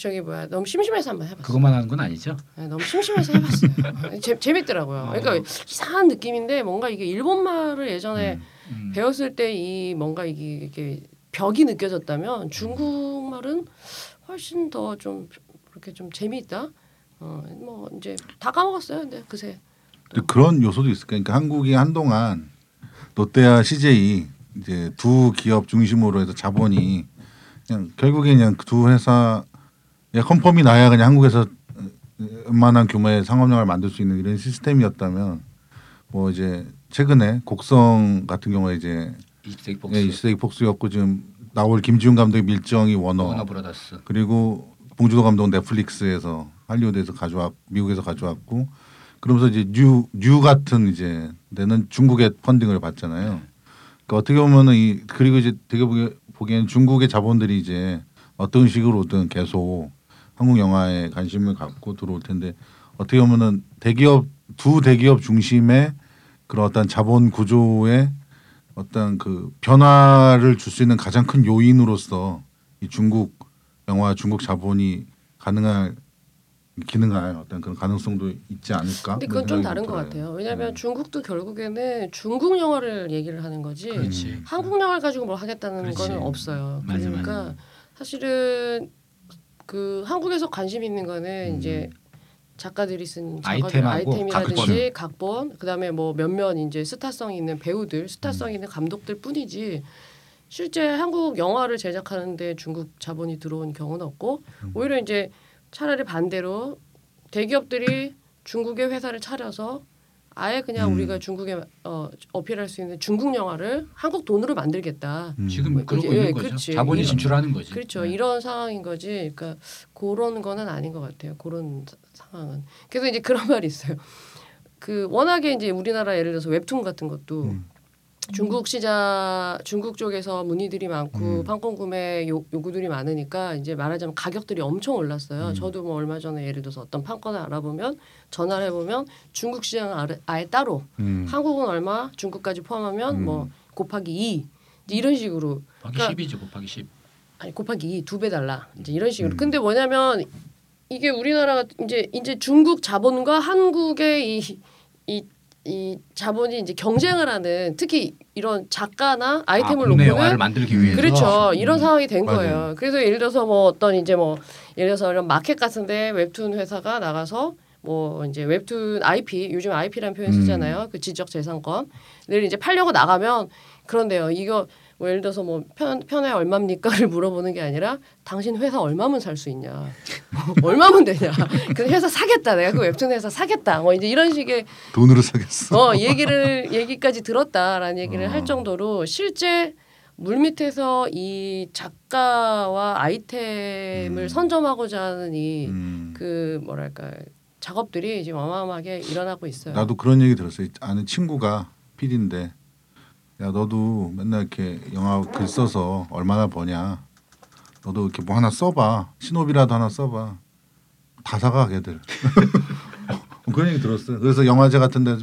저기 뭐야 너무 심심해서 한번 해봤어요. 그것만 하는 건 아니죠. 네, 너무 심심해서 해봤어요. 재, 재밌더라고요. 그러니까 이상한 느낌인데 뭔가 이게 일본 말을 예전에 음. 배웠을 때 이 뭔가 이게, 이게 벽이 느껴졌다면 중국말은 훨씬 더좀 그렇게 좀 재미있다. 어 뭐 이제 다 까먹었어요. 근데 그새 근데 그런 요소도 있을 거예요. 그러니까 한국이 한동안 롯데와 CJ 이제 두 기업 중심으로 해서 자본이 그냥 결국에 그냥 두 회사 confirm이 나야 그냥 한국에서 웬만한 규모의 상업영화를 만들 수 있는 이런 시스템이었다면 뭐 이제 최근에 곡성 같은 경우에 이제 이십세기 폭스, 예, 이십세기 폭스였고 지금 나올 김지훈 감독의 밀정이 워너 워너 브라더스. 그리고 봉준호 감독은 넷플릭스에서 할리우드에서 가져왔 미국에서 가져왔고 그러면서 이제 뉴, 뉴 같은 이제 데는 중국의 funding을 받잖아요. 그러니까 어떻게 보면은 이 그리고 이제 되게 보기, 보기에는 중국의 자본들이 이제 어떤 식으로든 계속 한국 영화에 관심을 갖고 들어올 텐데 어떻게 보면은 대기업 두 대기업 중심의 그런 어떤 자본 구조의 어떤 그 변화를 줄 수 있는 가장 큰 요인으로서 이 중국 영화 중국 자본이 가능할 기능할 어떤 그런 가능성도 있지 않을까? 근데 그건 좀 다른 것. 같아요. 왜냐하면 음. 중국도 결국에는 중국 영화를 얘기를 하는 거지 그렇지. 한국 영화를 가지고 뭘 하겠다는 그렇지. 거는 없어요. 맞아, 그러니까 맞아. 사실은 그 한국에서 관심 있는 거는 음. 이제 작가들이 쓴 작업들, 아이템하고 아이템이라든지 각본, 그다음에 뭐 몇몇 이제 스타성 있는 배우들, 스타성 있는 감독들 뿐이지 실제 한국 영화를 제작하는데 중국 자본이 들어온 경우는 없고 오히려 이제 차라리 반대로 대기업들이 중국의 회사를 차려서 아예 그냥 음. 우리가 중국에 어, 어필할 수 있는 중국 영화를 한국 돈으로 만들겠다. 음. 지금 뭐, 그러고 예, 있는 거죠. 그렇지. 자본이 이런- 진출하는 거지. 그렇죠. 네. 이런 상황인 거지. 그러니까 그런 거는 아닌 것 같아요. 그런 사- 상황은. 그래서 이제 그런 말이 있어요. 그 워낙에 이제 우리나라 예를 들어서 웹툰 같은 것도 음. 중국 시장 중국 쪽에서 문의들이 많고 음. 판권 구매 요, 요구들이 많으니까 이제 말하자면 가격들이 엄청 올랐어요. 음. 저도 뭐 얼마 전에 예를 들어서 어떤 판권을 알아보면 전화를 해보면 중국 시장은 아래- 아예 따로 음. 한국은 얼마 중국까지 포함하면 음. 뭐 곱하기 2 이제 이런 식으로 곱하기 그러니까- 10이죠. 곱하기 10. 아니 곱하기 2 두 배 달라 이제 이런 식으로 음. 근데 뭐냐면 이게 우리나라가 이제 이제 중국 자본과 한국의 이 이, 이 자본이 이제 경쟁을 하는 특히 이런 작가나 아이템을 아, 영화를 놓고는 만들기 위해서 그렇죠 이런 음. 상황이 된 맞아요. 거예요 그래서 예를 들어서 뭐 어떤 이제 뭐 예를 들어서 이런 마켓 같은데 웹툰 회사가 나가서 뭐 이제 웹툰 IP 요즘 IP라는 표현 음. 쓰잖아요 그 지적 재산권을 이제 팔려고 나가면 그런데요 이거 뭐 예를 들어서 뭐 편, 편에 얼마입니까를 물어보는 게 아니라 당신 회사 얼마면 살 수 있냐 얼마면 되냐 그 회사 사겠다 내가 그 웹툰 회사 사겠다 뭐 이제 이런 식의 돈으로 사겠어. 어 얘기를 얘기까지 들었다라는 얘기를 어. 할 정도로 실제 물 밑에서 이 작가와 아이템을 음. 선점하고자 하는 이 음. 그 뭐랄까 작업들이 지금 어마어마하게 일어나고 있어요. 나도 그런 얘기 들었어요. 아는 친구가 PD인데 야 너도 맨날 이렇게 영화 글 써서 얼마나 버냐. 너도 이렇게 뭐 하나 써봐. 신호비라도 하나 써봐. 다 사가 걔들. 그런 얘기 들었어요. 그래서 영화제 같은 데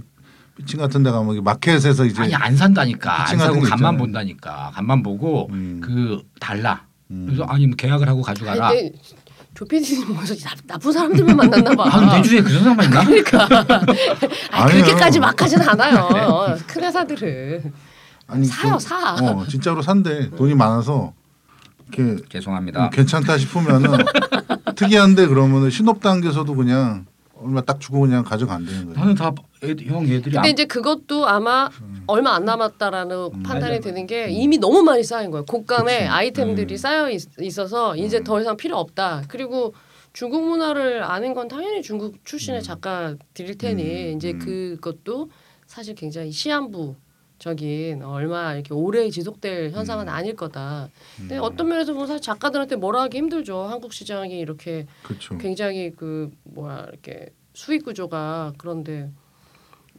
피칭 같은 데 가면 마켓에서 이제 아니 안 산다니까. 안 피칭 같은 사고 거 간만. 본다니까. 간만 보고 음. 그 달라. 음. 그래서 아니 뭐 계약을 하고 가져가라. 조피디님 나, 나쁜 사람들만 만났나 봐. 아, 내 주위에 그런 사람 있나? 그러니까 아니. 그렇게까지 막 하진 않아요. 큰 회사들은 아니 사요 그- 사. 어 진짜로 산대. 돈이 많아서 이렇게 죄송합니다. 음, 괜찮다 싶으면은 특이한데 그러면은 신업 단계에서도 그냥 얼마 딱 주고 그냥 가져간다는 거예요. 나는 다 애들, 형 애들이 근데 안, 이제 그것도 아마 음. 얼마 안 남았다라는 음, 판단이 맞아요. 되는 게 이미 너무 많이 쌓인 거예요. 그치. 아이템들이 음. 쌓여 있, 있어서 이제 음. 더 이상 필요 없다. 그리고 중국 문화를 아는 건 당연히 중국 출신의 음. 작가들일 테니 음, 이제 음. 그것도 사실 굉장히 시한부 적인 얼마 이렇게 오래 지속될 현상은 음. 아닐 거다. 근데 음. 어떤 면에서 보면 사실 작가들한테 뭐라 하기 힘들죠. 한국 시장이 이렇게 그렇죠. 굉장히 그 뭐야 이렇게 수익 구조가 그런데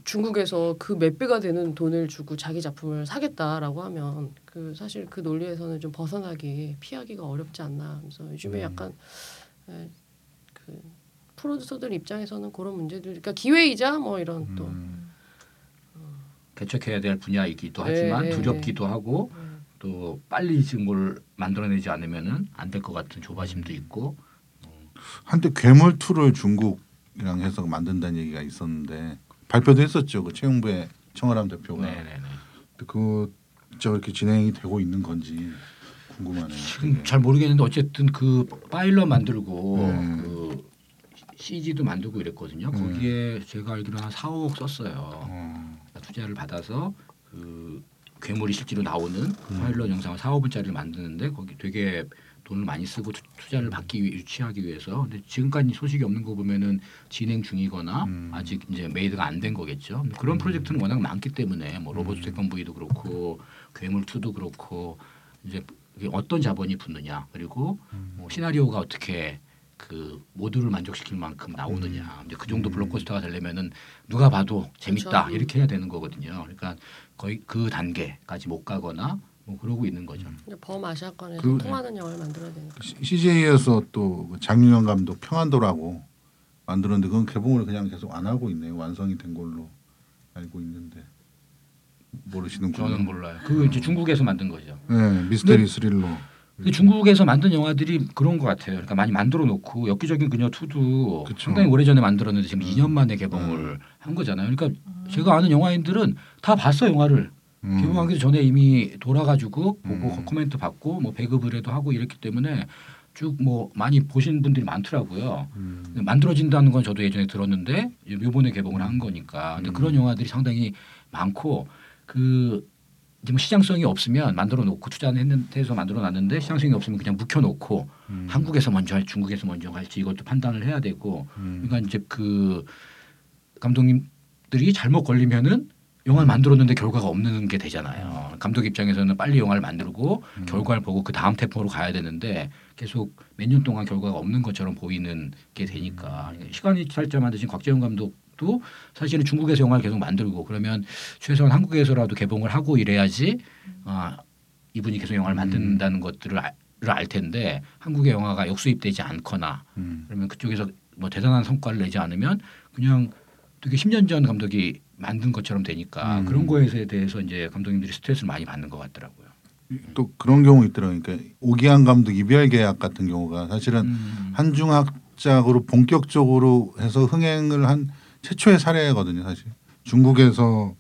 중국에서 그 몇 배가 되는 돈을 주고 자기 작품을 사겠다라고 하면 그 사실 그 논리에서는 좀 벗어나기 피하기가 어렵지 않나 하면서 요즘에 음. 약간 에, 그 프로듀서들 입장에서는 그런 문제들 그러니까 기회이자 뭐 이런 또 음. 개척해야 될 분야이기도 네, 하지만 네, 두렵기도 하고 음. 또 빨리 지금 뭘 만들어내지 않으면은 안 될 것 같은 조바심도 있고 한때 괴물 2를 중국이랑 해서 만든다는 얘기가 있었는데 발표도 했었죠. 그 채용부의 청아람 대표가. 네네네. 근데 그 진짜 이렇게 진행이 되고 있는 건지 궁금하네요. 지금 잘 모르겠는데 어쨌든 그 파일럿 만들고 네. 그 CG도 만들고 이랬거든요. 네. 거기에 제가 알기로 한 4억 썼어요. 어. 투자를 받아서 그 괴물이 실제로 나오는 음. 파일럿 영상을 4억원짜리를 만드는데 거기 되게 돈을 많이 쓰고 투, 투자를 받기 위해 유치하기 위해서 근데 지금까지 소식이 없는 거 보면은 진행 중이거나 음. 아직 이제 made가 안 된 거겠죠. 그런 프로젝트는 워낙 많기 때문에 뭐 음. 로봇 태권브이도 그렇고 괴물 2도 그렇고 이제 어떤 자본이 붙느냐 그리고 음. 뭐 시나리오가 어떻게 그그 모두를 만족시킬 만큼 나오느냐 이제 그 정도 음. 블록버스터가 되려면은 누가 봐도 재밌다 그렇죠. 이렇게 해야 되는 거거든요. 그러니까 거의 그 단계까지 못 가거나 뭐 그러고 있는 거죠. 이제 범아시아권에서 그- 통하는 영화를 만들어야 되니까 CJ에서 또그 장윤영 감독 평안도라고 만들었는데 그건 개봉을 그냥 계속 안 하고 있네요. 완성이 된 걸로 알고 있는데 모르시는군요. 저는 몰라요. 그 이제 중국에서 만든 거죠. 네, 미스테리 스릴러. 그 중국에서 만든 영화들이 그런 것 같아요. 그러니까 많이 만들어 놓고 엽기적인 그녀 2도 그쵸. 상당히 오래 전에 만들었는데 지금 음. 2년 만에 개봉을 한 거잖아요. 그러니까 제가 아는 영화인들은 다 봤어 영화를 음. 개봉하기 전에 이미 돌아가지고 보고 음. 코멘트 받고 뭐 배급을 해도 하고 이랬기 때문에 쭉뭐 많이 보신 분들이 많더라고요. 음. 만들어진다는 건 저도 예전에 들었는데 요번에 개봉을 한 거니까. 근데 음. 그런 영화들이 상당히 많고 그 뭐 시장성이 없으면 만들어 놓고 투자는 했는데 해서 만들어 놨는데 시장성이 없으면 그냥 묵혀 놓고 음. 한국에서 먼저 할지 중국에서 먼저 할지 이것도 판단을 해야 되고 음. 그러니까 이제 그 감독님들이 잘못 걸리면은 영화를 만들었는데 결과가 없는 게 되잖아요. 감독 입장에서는 빨리 영화를 만들고 음. 결과를 보고 그 다음 템포로 가야 되는데 계속 몇 년 동안 결과가 없는 것처럼 보이는 게 되니까 시간이 살자 만드신 곽재훈 감독도 사실은 중국에서 영화를 계속 만들고 그러면 최소한 한국에서라도 개봉을 하고 이래야지 아 이분이 계속 영화를 만든다는 것들을 알, 알 텐데 한국의 영화가 역수입되지 않거나 음. 그러면 그쪽에서 뭐 대단한 성과를 내지 않으면 그냥 되게 10년 전 감독이 만든 것처럼 되니까 음. 그런 거에 대해서 이제 감독님들이 스트레스를 많이 받는 것 같더라고요. 또 그런 경우 있더라고요. 그러니까 오기환 감독 이별 계약 같은 경우가 사실은 음. 한중학작으로 본격적으로 해서 흥행을 한 최초의 사례거든요. 사실 중국에서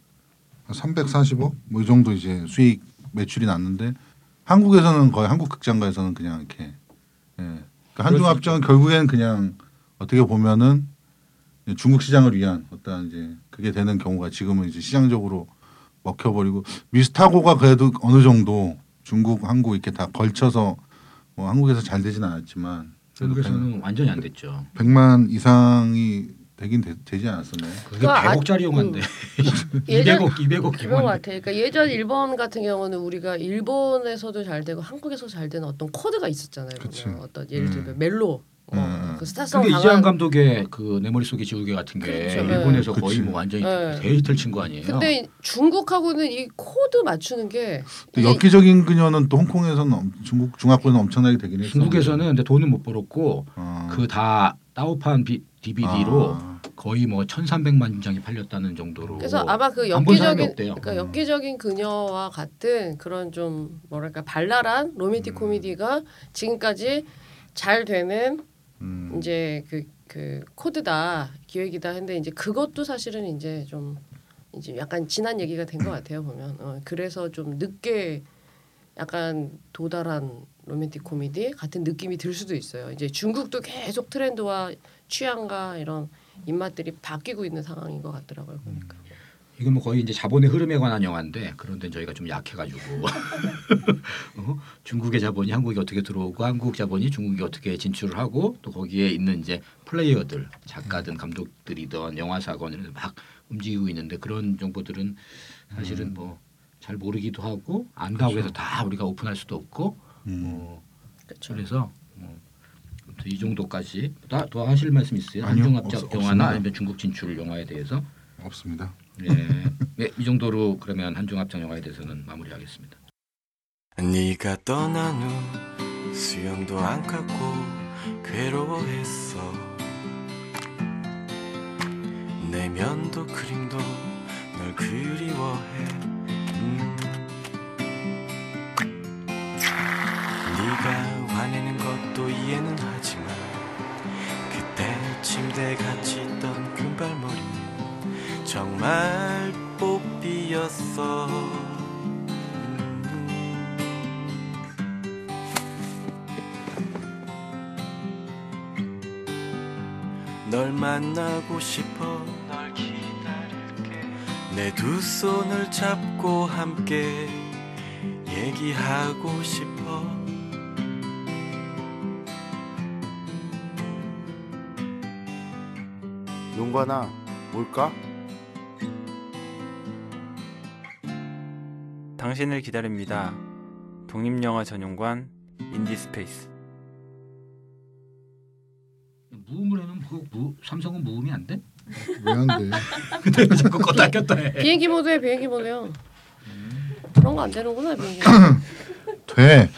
340억 뭐이 정도 이제 수익 매출이 났는데 한국에서는 거의 한국 극장가에서는 그냥 이렇게 예. 그러니까 한중합작은 결국에는 그냥 어떻게 보면은 중국 시장을 위한 어떤 이제 그게 되는 경우가 지금은 이제 시장적으로 먹혀버리고 미스타고가 그래도 어느 정도 중국, 한국 이렇게 다 걸쳐서 뭐 한국에서 잘 되지는 않았지만 중국에서는 완전히 안 됐죠. 100만 이상이 되긴 되, 지 않았었나요? 그게 그러니까 100억짜리 영화인데 예전- 200억, 200억 그런 것. 같아. 그러니까 예전 일본 같은 경우는 우리가 일본에서도 잘 되고 한국에서도 잘 되는 어떤 코드가 있었잖아요. 그치. 보면. 어떤 예를 들면 음. 멜로, 어, 음. 그 스타성 강한 이재한 감독의 그 내 머릿속에 지우개 같은 게 그렇죠. 일본에서 네. 거의 그치. 뭐 완전히 네. 대히트를 친 거 아니에요? 근데 중국하고는 이 코드 맞추는 게 엽기적인 그녀는 또 홍콩에서는 엄- 중국 중화권은 엄청나게 되긴 했어. 중국에서는 근데 돈은 못 벌었고 어. 그 다 盗版 비, DVD로 아. 거의 뭐 1,300만 장이 팔렸다는 정도로. 그래서 아마 그 안본 사람이 엽기적인 없대요. 그러니까 음. 엽기적인 그녀와 같은 그런 좀 뭐랄까 발랄한 로맨틱 음. 코미디가 지금까지 잘 되는 음. 이제 그, 그 코드다 기획이다 했는데 이제 그것도 사실은 이제 좀 이제 약간 지난 얘기가 된 것 같아요 보면. 어, 그래서 좀 늦게 약간 도달한 로맨틱 코미디 같은 느낌이 들 수도 있어요. 이제 중국도 계속 트렌드와 취향과 이런 입맛들이 바뀌고 있는 상황인 것 같더라고요 보니까 이건 뭐 거의 이제 자본의 흐름에 관한 영화인데 그런데 저희가 좀 약해가지고 어? 중국의 자본이 한국에 어떻게 들어오고 한국 자본이 중국에 어떻게 진출을 하고 또 거기에 있는 이제 플레이어들 작가든 감독들이든 영화사건 이런 막 움직이고 있는데 그런 정보들은 사실은 뭐 잘 모르기도 하고 안다고 해서 다 우리가 오픈할 수도 없고 음. 어, 그렇죠. 그래서 어, 아무튼 이 정도까지 더, 더 하실 말씀 있어요? 없- 영화나. 아니면 중국 진출 영화에 대해서 없습니다. 네. 네, 이 정도로 그러면 한중합작 영화에 대해서는 마무리하겠습니다. 네가 떠난 후 수염도 안 깎고 괴로워했어 내면도 그림도 널 그리워해 음. 네가 화내는 것도 이해는 하지만 그때 침대에 같이 있던 금발머리 정말 뽀삐였어. 널 만나고 싶어. 널 기다릴게. 내 두 손을 잡고 함께 얘기하고 싶어. 용관아 뭘까? 당신을 기다립니다. 독립영화 전용관 인디스페이스. 무음으로는 무, 무, 삼성은 무음이 안 돼? 왜 안 돼? 근데 왜 자꾸 껐다 켰다 해? 비행기 모드에 비행기 모드요 그런 거 안 되는구나 비행기 돼.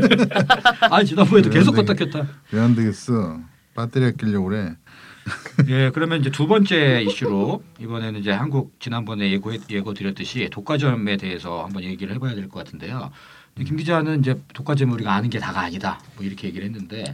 아 지난번에도 계속 네, 껐다 켰다. 왜 안 되겠어? 배터리가 끼려고 그래. 예, 그러면 이제 두 번째 이슈로 이번에는 이제 한국 지난번에 예고 예고 드렸듯이 독과점에 대해서 한번 얘기를 해봐야 될 것 같은데요. 김 기자는 이제 독과점 우리가 아는 게 다가 아니다. 뭐 이렇게 얘기를 했는데,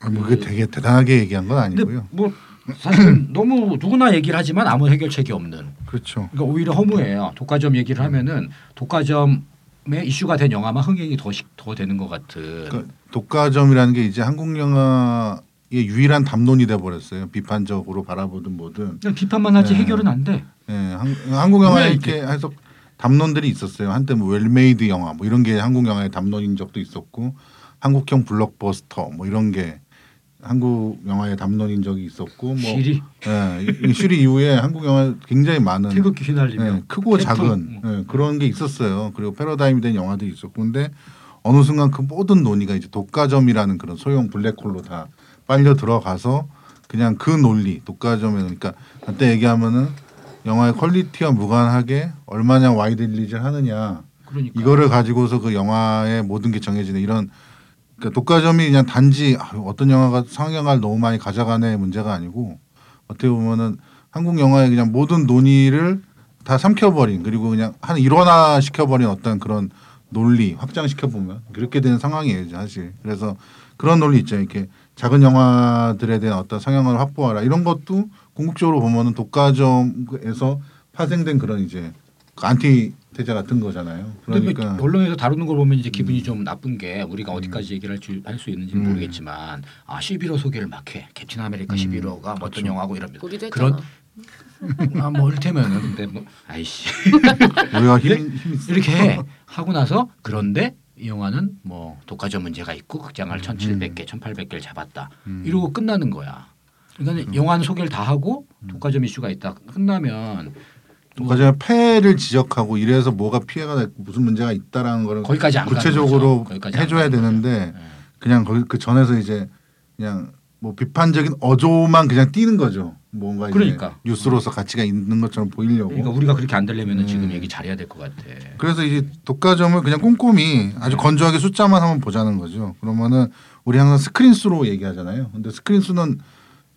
아, 뭐 그게 되게 대단하게 얘기한 건 아니고요. 뭐 사실 너무 누구나 얘기를 하지만 아무 해결책이 없는. 그렇죠. 그러니까 오히려 허무해요. 독과점 얘기를 하면은 독과점 의 이슈가 된 영화만 흥행이 더, 시- 더 되는 것 같은. 그러니까 독과점이라는 게 이제 한국 영화 의 유일한 담론이 돼 버렸어요. 비판적으로 바라보든 뭐든. 비판만 하지 네. 해결은 안 돼. 예, 한, 한국 영화에 왜 이렇게 해서 담론들이 있었어요. 한때 뭐 well-made 영화 뭐 이런 게 한국 영화의 담론인 적도 있었고 한국형 블록버스터 뭐 이런 게 한국 영화의 담론인 적이 있었고 뭐 쉬리 예, 쉬리 이후에 한국 영화 굉장히 많은 태극기 휘날리며 예, 크고 태풍. 작은 예, 그런 게 있었어요. 그리고 패러다임이 된 영화들이 있었고 근데 어느 순간 그 모든 논의가 이제 독과점이라는 그런 소형 블랙홀로 다 빨려 들어가서 그냥 그 논리 독과점에 그러니까 한때 얘기하면은 영화의 quality와 무관하게 얼마나 wide release를 하느냐. 그러니까 이거를 가지고서 그 영화의 모든 게 정해지는 이런 그러니까 독과점이 그냥 단지 아, 어떤 영화가 상영을 너무 많이 가져가네 문제가 아니고 어떻게 보면은 한국 영화의 그냥 모든 논의를 다 삼켜버린 그리고 그냥 한 일원화 시켜버린 어떤 그런 논리 확장시켜 보면 그렇게 되는 상황이에요 사실. 그래서 그런 논리 있죠. 이렇게 작은 영화들에 대한 어떤 상영을 확보하라 이런 것도 궁극적으로 보면은 독과점에서 파생된 그런 이제 그 안티테제 같은 거잖아요. 뭐 그러니까 언론에서 다루는 걸 보면 이제 기분이 좀 나쁜 게 우리가 어디까지 얘기를 할 수 있는지 는 음. 모르겠지만 아 11호 소개를 막 해. 캡틴 아메리카 음. 11호가 뭐 어떤 그렇죠. 영화고 이러면. 그런 아뭐 이를테면은 근데 뭐 아이씨 우리가 힘, 힘. 이렇게 해. 하고 나서 그런데 이 영화는 뭐 독과점 문제가 있고 극장을 1,700개, 1,800개를 잡았다. 음. 이러고 끝나는 거야. 그러니까 영화는 소개를 다 하고 독과점 이슈가 있다. 끝나면 독과점의 폐를 지적하고 이래서 뭐가 피해가 됐고 무슨 문제가 있다라는 거를 거기까지 구체적으로. 거기까지 안 해줘야 되는데. 예. 그냥 거기 그 전에서 이제 그냥 뭐 비판적인 어조만 그냥 띄는 거죠. 뭔가 그러니까. 뉴스로서 가치가 있는 것처럼 보이려고. 그러니까 우리가 그렇게 안 되려면 은 음. 지금 얘기 잘해야 될 것 같아. 그래서 이제 독과점을 그냥 꼼꼼히 아주 네. 건조하게 숫자만 한번 보자는 거죠. 그러면은 우리 항상 스크린 수로 얘기하잖아요. 근데 스크린 수는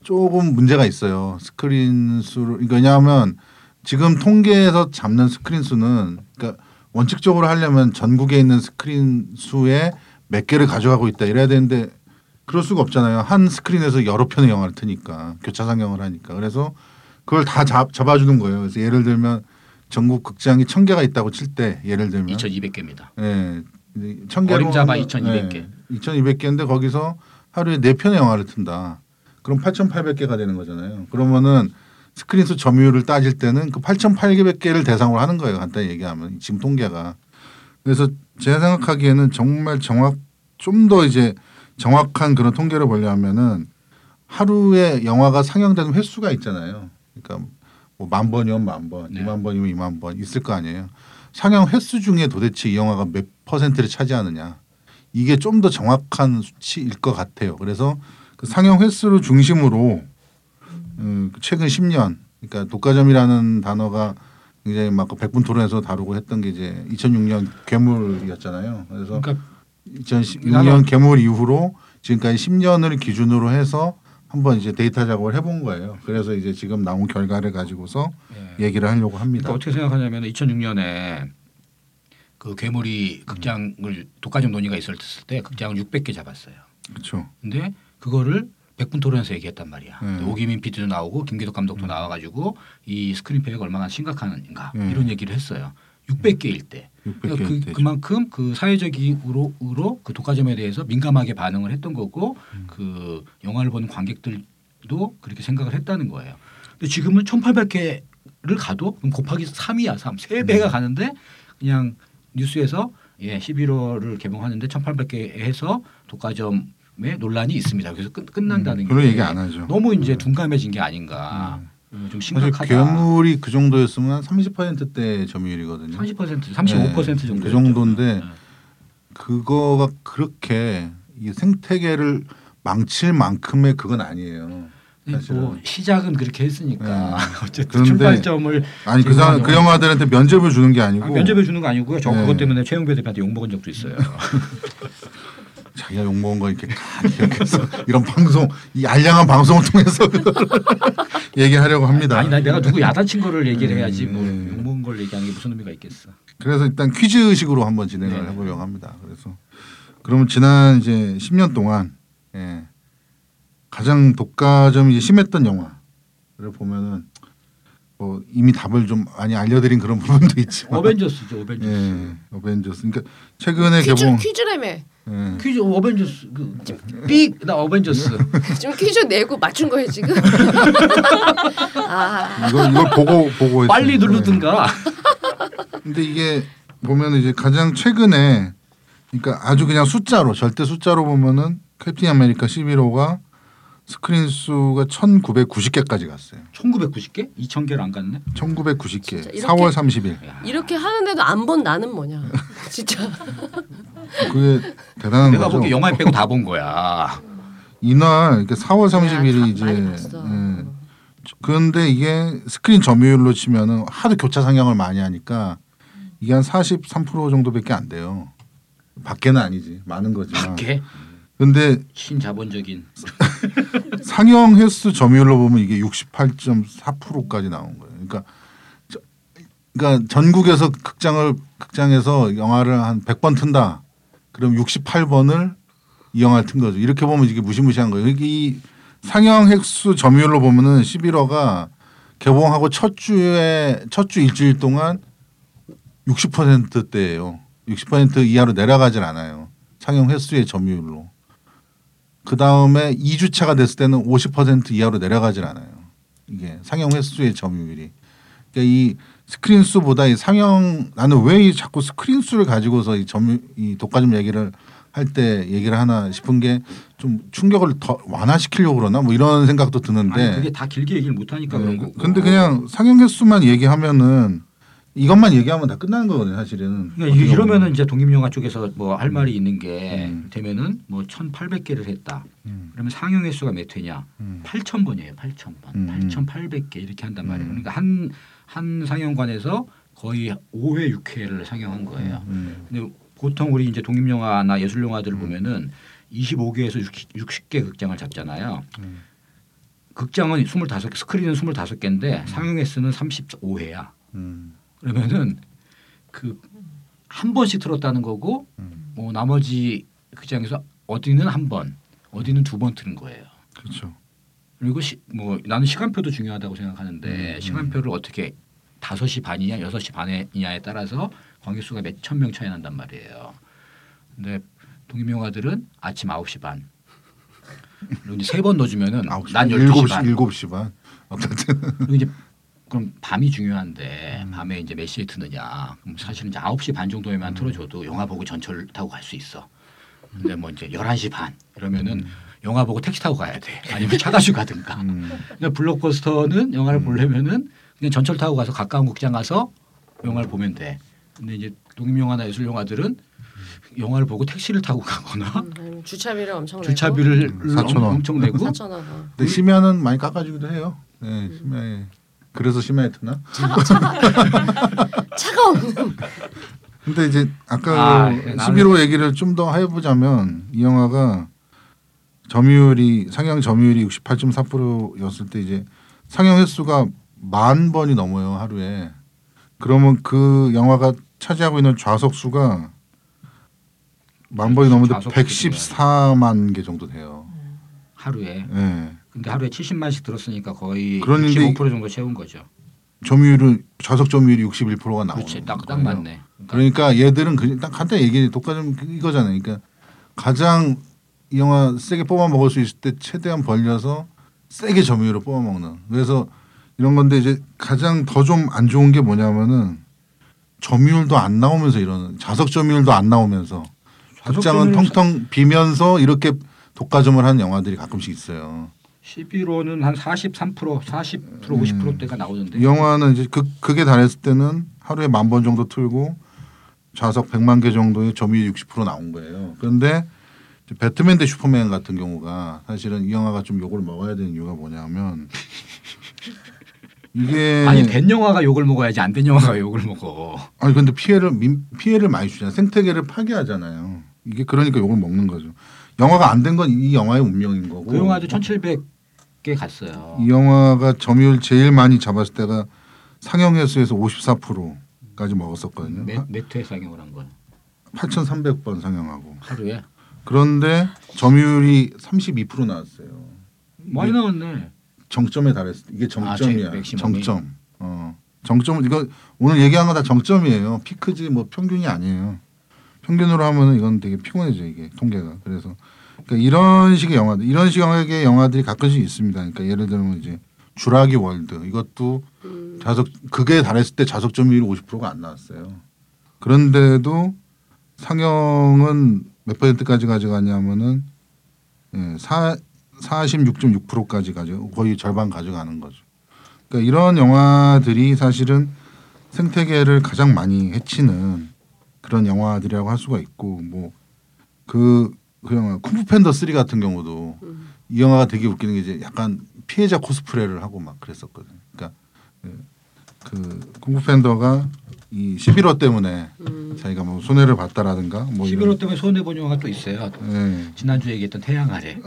조금 문제가 있어요. 스크린 수를 이거 왜냐하면 지금 통계에서 잡는 스크린 수는 그러니까 원칙적으로 하려면 전국에 있는 스크린 수에 몇 개를 가져가고 있다 이래야 되는데 그럴 수가 없잖아요. 한 스크린에서 여러 편의 영화를 트니까 교차 상영을 하니까 그래서 그걸 다 잡, 잡아주는 거예요. 그래서 예를 들면 전국 극장이 천 개가 있다고 칠 때 예를 들면 2,200개입니다. 예. 천 개로 어림잡아 하면- 2200 개. 예, 2200개인데 거기서 하루에 네 편의 영화를 튼다. 그럼 8,800개가 되는 거잖아요. 그러면은 스크린 수 점유율을 따질 때는 그 8,800개를 대상으로 하는 거예요. 간단히 얘기하면 지금 통계가. 그래서 제가 생각하기에는 정말 정확 좀 더 이제 정확한 그런 통계를 보려면은 하루에 영화가 상영되는 횟수가 있잖아요. 그러니까 뭐 만 번이면 만 번, 네. 이만 번이면 이만 번 있을 거 아니에요. 상영 횟수 중에 도대체 이 영화가 몇 퍼센트를 차지하느냐 이게 좀 더 정확한 수치일 것 같아요. 그래서 그 상영 횟수를 중심으로 음, 최근 10년 그러니까 독과점이라는 단어가 굉장히 막그 백분 토론에서 다루고 했던 게 이제 2006년 괴물이었잖아요. 그래서 그러니까 2006년 괴물 이후로 지금까지 10년을 기준으로 해서 한번 이제 데이터 작업을 해본 거예요. 그래서 이제 지금 나온 결과를 가지고서 예. 얘기를 하려고 합니다. 그러니까 어떻게 생각하냐면 2006년에 그 괴물이 극장을 독과점 논의가 있을 때 극장을 600개 잡았어요. 그렇죠. 근데 그거를 백분 토론에서 얘기했단 말이야. 네. 오기민 PD도 나오고 김기덕 감독도 나와가지고 이 스크린 폐해가 얼마나 심각한가 네. 이런 얘기를 했어요. 600개일 때. 600개 그러니까 그. 그만큼 그 사회적으로 으로 그 독과점에 대해서 민감하게 반응을 했던 거고 음. 그 영화를 보는 관객들도 그렇게 생각을 했다는 거예요. 근데 지금은 1,800개를 가도 그럼 곱하기 3이야 3. 세 음. 배가 가는데 그냥 뉴스에서 예 11월을 개봉하는데 1,800개 해서 독과점에 논란이 있습니다. 그래서 끝, 끝난다는 음, 그런 게 얘기 안 하죠. 너무 이제 네. 둔감해진 게 아닌가. 어, 좀 사실 심각하다. 괴물이 그 정도였으면 한 30%대 점유율이거든요. 30% 35% 네, 정도. 그 정도인데 그거가 그렇게 이 생태계를 망칠 만큼의 그건 아니에요. 사실은. 뭐 시작은 그렇게 했으니까 네. 어쨌든 출발점을 아니 그, 지금 사, 그 영화들한테 면접을 주는 게 아니고 아, 면접해 주는 거 아니고요. 저 네. 그것 때문에 최영배 대표한테 욕 먹은 적도 있어요. 자기가 욕 먹은 거 이렇게 다 기억해서 이런 방송 이 알량한 방송을 통해서 얘기하려고 합니다. 아니 나 내가 누구 야단친 거를 얘기를 네, 해야지 뭐 네. 욕 먹은 걸 얘기하는 게 무슨 의미가 있겠어. 그래서 일단 퀴즈식으로 한번 진행을 네. 해보려고 합니다. 그래서 그러면 지난 이제 10년 동안 예, 가장 독과점이 심했던 영화를 보면은 뭐 이미 답을 좀 많이 알려드린 그런 부분도 있지만 어벤져스죠 어벤져스. 예, 어벤져스. 그러니까 최근에 퀴즈 개봉 퀴즈라며. 예, 퀴즈 어벤져스 그삑나 어벤져스. 지금 퀴즈 내고 맞춘 거예요 지금. 아 이걸 이걸 보고 보고 빨리 했습니다. 누르든가. 근데 이게 보면 이제 가장 최근에 그러니까 아주 그냥 숫자로 절대 숫자로 보면은 캡틴 아메리카 시빌 워가 스크린 수가 1990개까지 갔어요. 1990개? 2000개를 안 갔네. 1990개. 진짜 이렇게- 4월 30일. 이렇게 하는데도 안 본 나는 뭐냐. 진짜. 그게 대단한 내가 거죠. 보기 영화에 빼고 다 본 거야. 이날 이렇게 4월 30일이 야, 이제. 예. 그런데 이게 스크린 점유율로 치면은 하도 교차 상영을 많이 하니까 이게 한 43% 정도밖에 안 돼요. 밖에는 아니지 많은 거지만. 밖에 근데 신자본적인 상영 횟수 점유율로 보면 이게 68.4%까지 나온 거예요. 그러니까 저, 그러니까 전국에서 극장을 극장에서 영화를 한 100번 튼다. 그럼 68번을 이 영화를 튼 거죠. 이렇게 보면 이게 무시무시한 거예요. 이 상영 횟수 점유율로 보면은 11호가 개봉하고 첫 주에 첫 주 일주일 동안 60%대예요. 60% 이하로 내려가질 않아요. 상영 횟수의 점유율로. 그 다음에 2주차가 됐을 때는 50% 이하로 내려가질 않아요. 이게 상영 횟수의 점유율이. 그러니까 이 스크린 수보다 이 상영 나는 왜이 자꾸 스크린 수를 가지고서 이 점유 이 독과점 얘기를 할 때 얘기를 하나 싶은 게 좀 충격을 더 완화시키려고 그러나 뭐 이런 생각도 드는데. 아니 그게 다 길게 얘기를 못 하니까 그런 거고. 근데 그냥 상영 횟수만 얘기하면은 이것만 얘기하면 다 끝나는 거거든요, 사실은. 그러니까 이- 이러면은 이제 독립영화 쪽에서 뭐 할 말이 있는 게 음. 되면은 뭐 1,800개를 했다. 음. 그러면 상영 횟수가 몇 회냐? 음. 8,000번이에요. 8,000번. 음. 8,800개 이렇게 한단 말이에요. 음. 그러니까 한 한 상영관에서 거의 5회, 6회를 상영한 거예요. 음. 근데 보통 우리 이제 독립영화나 예술영화들을 보면은 25개에서 60, 개 극장을 잡잖아요. 음. 극장은 25개, 스크린은 25개인데 상영 횟수는 35회야. 음. 그러면은 그 한 번씩 틀었다는 거고 음. 뭐 나머지 극장에서 어디는 한 번, 어디는 두 번 틀은 거예요. 그렇죠. 그리고 시, 뭐 나는 시간표도 중요하다고 생각하는데 음, 시간표를 어떻게 5시 반이냐 6시 반이냐에 따라서 관객 수가 몇 천 명 차이 난단 말이에요. 근데 독립영화들은 아침 9시 반. 그리고 이제 세 번 넣어주면은 아홉 시난 반, 12시 일곱 시 반. 일곱 시 반. 어쨌든 그리고 이제 그럼 밤이 중요한데 음. 밤에 이제 몇 시에 트느냐. 그럼 사실은 이제 9시 반 정도에만 틀어줘도 영화 보고 전철 타고 갈 수 있어. 근데 뭐 이제 11시 반 이러면은 영화 보고 택시 타고 가야 돼. 아니면 차 타고 가든가. 음. 근데 블록버스터는 영화를 보려면은 그냥 전철 타고 가서 가까운 극장 가서 영화를 보면 돼. 근데 이제 독립영화나 예술영화들은 영화를 보고 택시를 타고 가거나 음, 주차비를 엄청 주차비를 음, 사천 원. 엄청 내고 4천 원. 어. 근데 심야는 많이 깎아주기도 해요. 네, 심야에. 그래서 심야에 트나? 차가 차가 차가 없는. 근데 이제 아까 아, 그 나는- 11호 얘기를 좀 더 해보자면 이 영화가 점유율이 상영 점유율이 68.4%였을 때 이제 상영 횟수가 만 번이 넘어요 하루에. 그러면 그 영화가 차지하고 있는 좌석 수가 만 번이 넘는데 좌석 114만 개 정도 돼요. 하루에. 예. 근데 하루에 70만씩 들었으니까 거의 그런데 65% 정도 채운 거죠. 점유율은 좌석 점유율이 61%가 나오는 그렇지, 딱, 딱. 맞네. 그러니까 그러니까 얘들은 그냥 딱 간단히 얘기해 독과점 이거잖아요. 그러니까 가장 이 영화 세게 뽑아 먹을 수 있을 때 최대한 벌려서 세게 점유율을 뽑아 먹는. 그래서 이런 건데 이제 가장 더 좀 안 좋은 게 뭐냐면은 점유율도 안 나오면서 이러는 좌석 점유율도 안 나오면서 극장은 점유율은 텅텅 비면서 이렇게 독과점을 하는 영화들이 가끔씩 있어요. 11호는 한 43%, 40% 50%대가 나오던데. 이 영화는 이제 그 그게 달했을 때는 하루에 만 번 정도 틀고 좌석 100만 개 정도의 점유율 60% 나온 거예요. 그런데 배트맨 대 슈퍼맨 같은 경우가 사실은 이 영화가 좀 욕을 먹어야 되는 이유가 뭐냐면 이게 아니 된 영화가 욕을 먹어야지 안 된 영화가 욕을 먹어. 아니 근데 피해를 민- 피해를 많이 주잖아요. 생태계를 파괴하잖아요. 이게 그러니까 욕을 먹는 거죠. 영화가 안 된 건 이 영화의 운명인 거고. 그 영화도 1,700 개 갔어요. 이 영화가 점유율 제일 많이 잡았을 때가 상영 횟수에서 54%까지 먹었었거든요. 몇, 몇 회 상영을 한 건? 8,300번 상영하고 하루에 그런데 점유율이 32% 나왔어요. 많이 나왔네. 정점에 달했을 때 이게 아, 정점이야. 제- 맥시멈이. 정점. 어. 정점 이거 오늘 얘기한 거 다 정점이에요. 피크지 뭐 평균이 아니에요. 평균으로 하면은 이건 되게 피곤해져 이게 통계가. 그래서 그러니까 이런 식의 영화들, 이런 식의 영화들이 가끔씩 있습니다. 그러니까 예를 들면 이제 주라기 월드 이것도 좌석 그게 달했을 때 좌석 점유율 50%가 안 나왔어요. 그런데도 상영은 몇 퍼센트까지 가져가냐면은 예, 사 46.6%까지 가져 거의 절반 가져가는 거죠. 그러니까 이런 영화들이 사실은 생태계를 가장 많이 해치는 그런 영화들이라고 할 수가 있고 뭐 그 그 영화 쿵푸 팬더 3 같은 경우도 이 영화가 되게 웃기는 게 이제 약간 피해자 코스프레를 하고 막 그랬었거든요. 그러니까 그, 그 공부 팬더가 이 11호 때문에 음. 자기가 뭐 손해를 봤다라든가 뭐 11호 때문에 손해 본 영화가 또 있어요. 예. 지난주에 얘기했던 태양 아래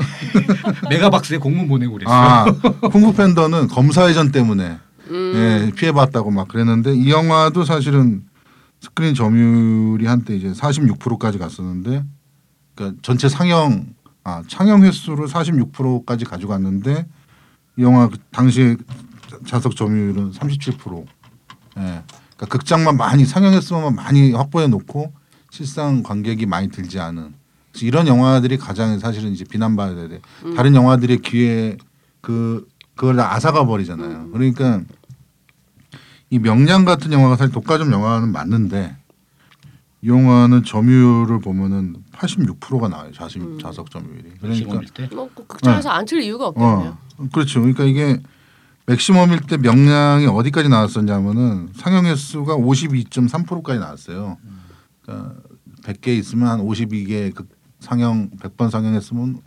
메가박스에 공문 보내고 그랬어요. 아 쿵푸 팬더는 검사 회전 때문에 음. 예, 피해 봤다고 막 그랬는데 이 영화도 사실은 스크린 점유율이 한때 이제 46%까지 갔었는데 그러니까 전체 상영 아 상영 횟수를 46%까지 가져갔는데 이 영화 그 당시에 자석 점유율은 37%. 예. 그러니까 극장만 많이 상영 횟수만 많이 확보해 놓고 실상 관객이 많이 들지 않은 이런 영화들이 가장 사실은 이제 비난받아야 돼. 다른 영화들의 귀에 그 그걸 다 앗아가 버리잖아요. 그러니까 이 명량 같은 영화가 사실 독과점 영화는 맞는데 이 영화는 점유율을 보면은 86%가 나와요. 자식 음. 자석 점유율이. 그러니까 그러니까 때뭐 극장에서 안틀 이유가 없거든요. 어 그렇죠. 그러니까 이게 맥시멈일 때 명량이 어디까지 나왔었냐면은 상영 횟수가 52.3%까지 나왔어요. 그러니까 100개 있으면 한 52개 그 상영 100번 상영했으면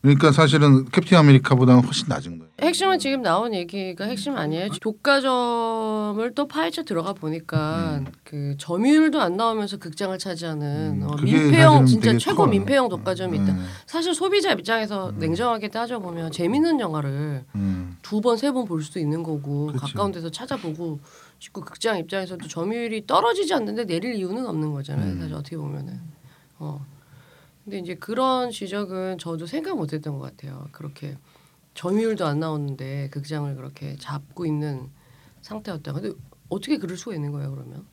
그러니까 사실은 캡틴 아메리카보다는 훨씬 낮은 거예요. 핵심은 지금 나온 얘기가 핵심 아니에요. 독과점을 또 파헤쳐 들어가 보니까 음. 그 점유율도 안 나오면서 극장을 차지하는 음, 어, 민폐형 진짜 최고 커요. 민폐형 독과점이 있다. 네. 사실 소비자 입장에서 음. 냉정하게 따져 보면 재밌는 영화를 음. 두번 세 번 볼 수도 있는 거고 그치. 가까운 데서 찾아보고 싶고 극장 입장에서도 점유율이 떨어지지 않는데 내릴 이유는 없는 거잖아요. 음. 사실 어떻게 보면은. 어. 근데 이제 그런 지적은 저도 생각 못했던 것 같아요. 그렇게 점유율도 안 나오는데 극장을 그렇게 잡고 있는 상태였다. 근데 어떻게 그럴 수가 있는 거예요, 그러면?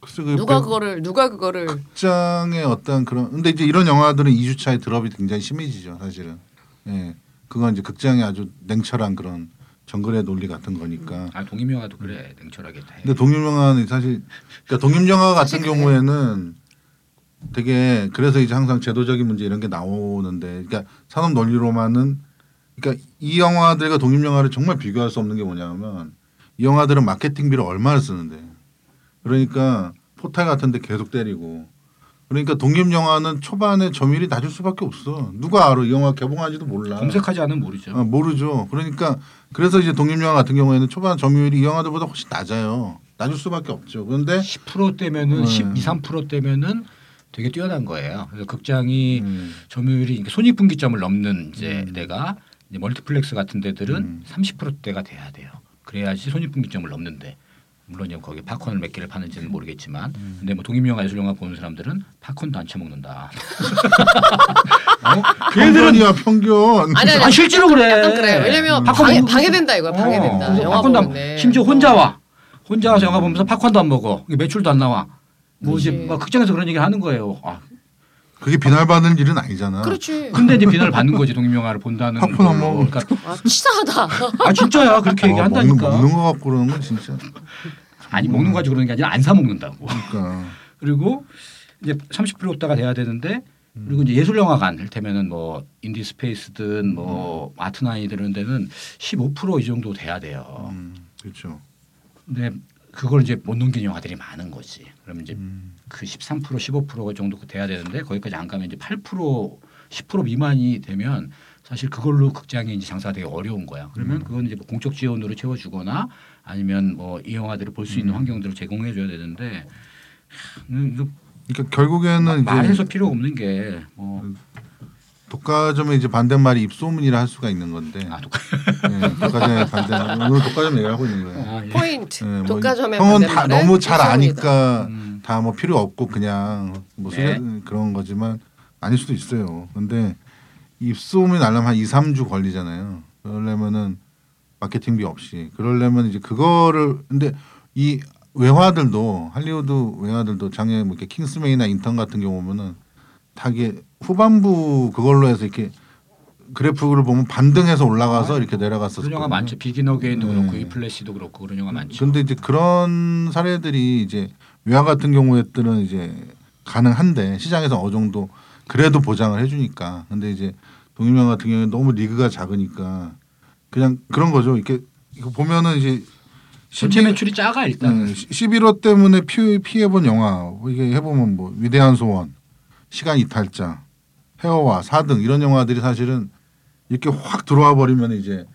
글쎄 그 누가 백- 그거를 누가 그거를 극장의 어떤 그런 근데 이제 이런 영화들은 2주 차에 드롭이 굉장히 심해지죠 사실은 예 그건 이제 극장의 아주 냉철한 그런 정글의 논리 같은 거니까 아 독립영화도 그래 냉철하게 다 해. 근데 독립영화는 사실 그러니까 독립영화 같은 사실 그래. 경우에는 되게 그래서 이제 항상 제도적인 문제 이런 게 나오는데 그러니까 산업 논리로만은 그러니까 이 영화들과 독립 영화를 정말 비교할 수 없는 게 뭐냐면 이 영화들은 마케팅비를 얼마나 쓰는데 그러니까 포탈 같은 데 계속 때리고 그러니까 독립 영화는 초반에 점유율이 낮을 수밖에 없어 누가 알아 이 영화 개봉한지도 몰라 검색하지 않으면 모르죠. 어, 모르죠. 그러니까 그래서 이제 독립 영화 같은 경우에는 초반 점유율이 이 영화들보다 훨씬 낮아요. 낮을 수밖에 없죠. 그런데 10%대면은 네. 12, 3%대면은 되게 뛰어난 거예요. 그래서 극장이 음, 점유율이 손익분기점을 넘는 이제 음. 이제 멀티플렉스 같은 데들은 음. 30%대가 돼야 돼요. 그래야지 손익분기점을 넘는데 물론 이제 거기 팝콘을 몇 개를 파는지는 모르겠지만 음. 근데 뭐 독립영화 예술영화 보는 사람들은 팝콘도 안 처먹는다. 어? 평균이야 평균. 아니 아니 아 실제로 그래. 약간 그래요. 왜냐면 음. 방해, 팝콘 방해된다 이거야. 방해된다. 어, 영화 팝콘도 안- 보는데. 심지어 혼자 와. 혼자 와서 영화 보면서 팝콘도 안 먹어. 매출도 안 나와. 뭐 이제 그치. 막 극장에서 그런 얘기를 하는 거예요. 아, 그게 비난받는 일은 아니잖아. 그렇지. 근데 이제 비난을 받는 거지 독립영화를 본다는 팝콘 안 걸로. 먹어. 그러니까 아 치사하다. 아 진짜야 그렇게 어, 얘기한다니까. 먹는, 먹는 거 갖고 그러는 건 진짜. 아니 먹는 거 가지고 그러는 게 아니라 안 사 먹는다고. 그러니까. 그리고 이제 30%대가 돼야 되는데 그리고 이제 예술 영화관 이를테면은 뭐 인디 스페이스든 뭐 아트나이 이런 데는 15%이 정도 돼야 돼요. 음, 그렇죠. 근데 그걸 이제 못 넘기는 영화들이 많은 거지. 그러면 이제 음, 그 13% 15% 정도 돼야 되는데 거기까지 안 가면 이제 8% 10% 미만이 되면 사실 그걸로 극장이 이제 장사가 되게 어려운 거야. 그러면 음. 그건 이제 뭐 공적 지원으로 채워주거나 아니면 뭐 이 영화들을 볼 수 있는 음. 환경들을 제공해 줘야 되는데 하, 이거 그러니까 결국에는 말해서 이제 필요 없는 게뭐 독과점의 이제 반대말이 입소문이라 할 수가 있는 건데. 아, 독... 예, 독과점의 반대. 오늘 독과점 얘기하고 있는 거예요. 아, 예. 포인트. 예, 뭐 독과점의 형은 다 반대말은 너무 잘. 아니까 음. 다뭐 필요 없고 그냥 뭐 네. 그런 거지만 아닐 수도 있어요. 근데 입소문이 나려면 한 2, 3주 걸리잖아요. 그러려면은 마케팅비 없이 그러려면 이제 그거를 근데 이 외화들도 할리우드 외화들도 작년에 뭐 이렇게 킹스맨이나 인턴 같은 경우 보면은 다 이게 후반부 그걸로 해서 이렇게 그래프를 보면 반등해서 올라가서 이렇게 내려갔었어요. 그런 영화 많죠. 비긴 어게인도 네. 그렇고 위플래시도 그렇고 그런 영화 많죠. 근데 이제 그런 사례들이 이제 외화 같은 경우에 들은 이제 가능한데 시장에서 어느 정도 그래도 보장을 해주니까. 근데 이제 독립영화 같은 경우에 너무 리그가 작으니까 그냥 그런 거죠. 이렇게 이거 보면은 이제 전체 매출이 작아 일단. 음, 11호 때문에 피, 피해본 영화 뭐 이게 해보면 뭐 위대한 소원, 시간 이탈자, 헤어와 4등 이런 영화들이 사실은 이렇게 확 들어와 버리면 이제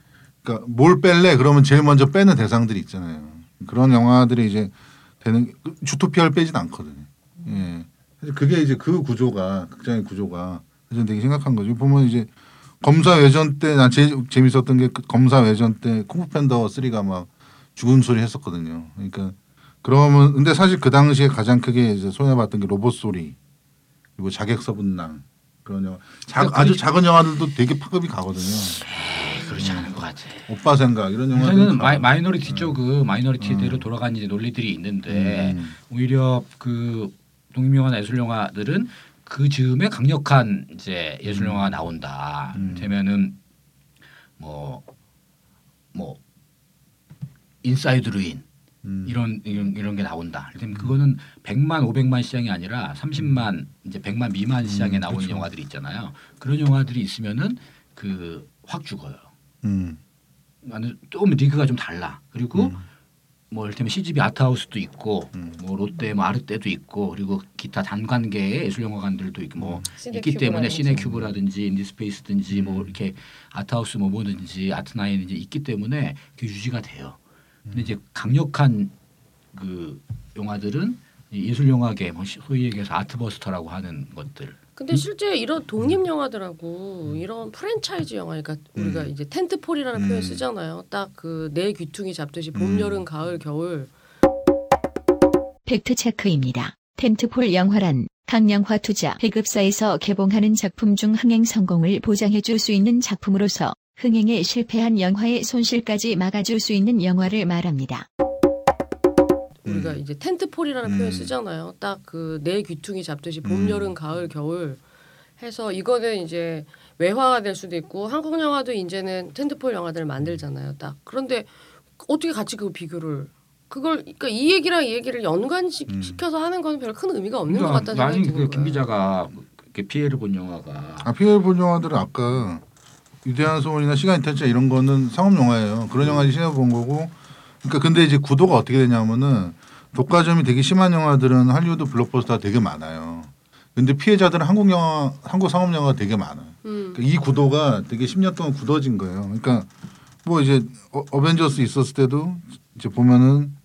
그러니까 뭘 뺄래 그러면 제일 먼저 빼는 대상들이 있잖아요. 그런 영화들이 이제 되는 주토피아를 빼진 않거든요. 예. 그게 이제 그 구조가 극장의 구조가 사실 되게 심각한 거죠. 보면 이제 검사 외전 때 난 제일 재밌었던 게 그 검사 외전 때 쿵푸 팬더 3가 막 죽은 소리 했었거든요. 그러니까 그러면 근데 사실 그 당시에 가장 크게 이제 손해봤던 게 로봇 소리 그리고 자객 섭은낭 그런 영화 자, 그러니까 아주 작은 영화들도 되게 파급이 가거든요. 그렇지 않은 것 같아. 오빠 생각 이런 영화들 저는 mi, minority 쪽은 minority대로 음. 돌아가는 이제 논리들이 있는데 음. 오히려 그 독립 영화나 예술 영화들은 그 즈음에 강력한 이제 예술 영화가 나온다. 음. 되면은 뭐 뭐 인사이드 르윈 음. 이런 이런 이런 게 나온다. 그러면 그거는 100만 500만 시장이 아니라 30만 이제 100만 미만 시장에 음, 나오는 그렇죠. 영화들이 있잖아요. 그런 영화들이 있으면은 그 확 죽어요. 음. 나는 좀 리그가 좀 달라. 그리고 음. 뭐 이를테면 CGV 아트하우스도 있고 음. 뭐 롯데 뭐 아르떼도 있고 그리고 기타 단관계의 예술 영화관들도 있고 뭐 시네큐브라든지. 있기 때문에 시네큐브라든지 인디스페이스든지 음. 뭐 이렇게 아트하우스 뭐 뭐든지 아트나인든지 있기 때문에 그 유지가 돼요. 음. 근데 이제 강력한 그 영화들은 이 예술영화계 뭐 소위 얘기해서 artbuster라고 하는 것들 근데 실제 이런 독립 영화들하고 이런 프랜차이즈 영화 그러니까 우리가 음. 이제 tentpole이라는 음. 표현 쓰잖아요. 딱 그 네 귀퉁이 잡듯이 봄, 음. 여름, 가을, 겨울 팩트 체크입니다. 텐트폴 영화란 강영화 투자 배급사에서 개봉하는 작품 중 흥행 성공을 보장해 줄 수 있는 작품으로서 흥행에 실패한 영화의 손실까지 막아줄 수 있는 영화를 말합니다. 우리가 음. 이제 텐트폴이라는 음. 표현 쓰잖아요. 딱 그 내 귀퉁이 잡듯이 봄, 음. 여름, 가을, 겨울 해서 이거는 이제 외화가 될 수도 있고 한국 영화도 이제는 텐트폴 영화들을 만들잖아요. 딱 그런데 어떻게 같이 그 비교를 그걸 그러니까 이 얘기랑 이 얘기를 연관시켜서 하는 건 별 큰 의미가 없는 것 같다는 생각이 아니 드는 그러니까 그김. 기자가 이렇게 피해를 본 영화가 아 피엘 본 영화들은 아까 위대한 소원이나 시간이 탈자 이런 거는 상업 영화예요. 그런 영화 시내 본 거고. 그러니까 근데 이제 구도가 어떻게 되냐면은 독과점이 되게 심한 영화들은 할리우드 블록버스터가 되게 많아요. 근데 피해자들은 한국 영화, 한국 상업 영화가 되게 많아요. 음. 그러니까 이 구도가 되게 10년 동안 굳어진 거예요. 그러니까 뭐 이제 어, 어벤져스 있었을 때도 이제 보면은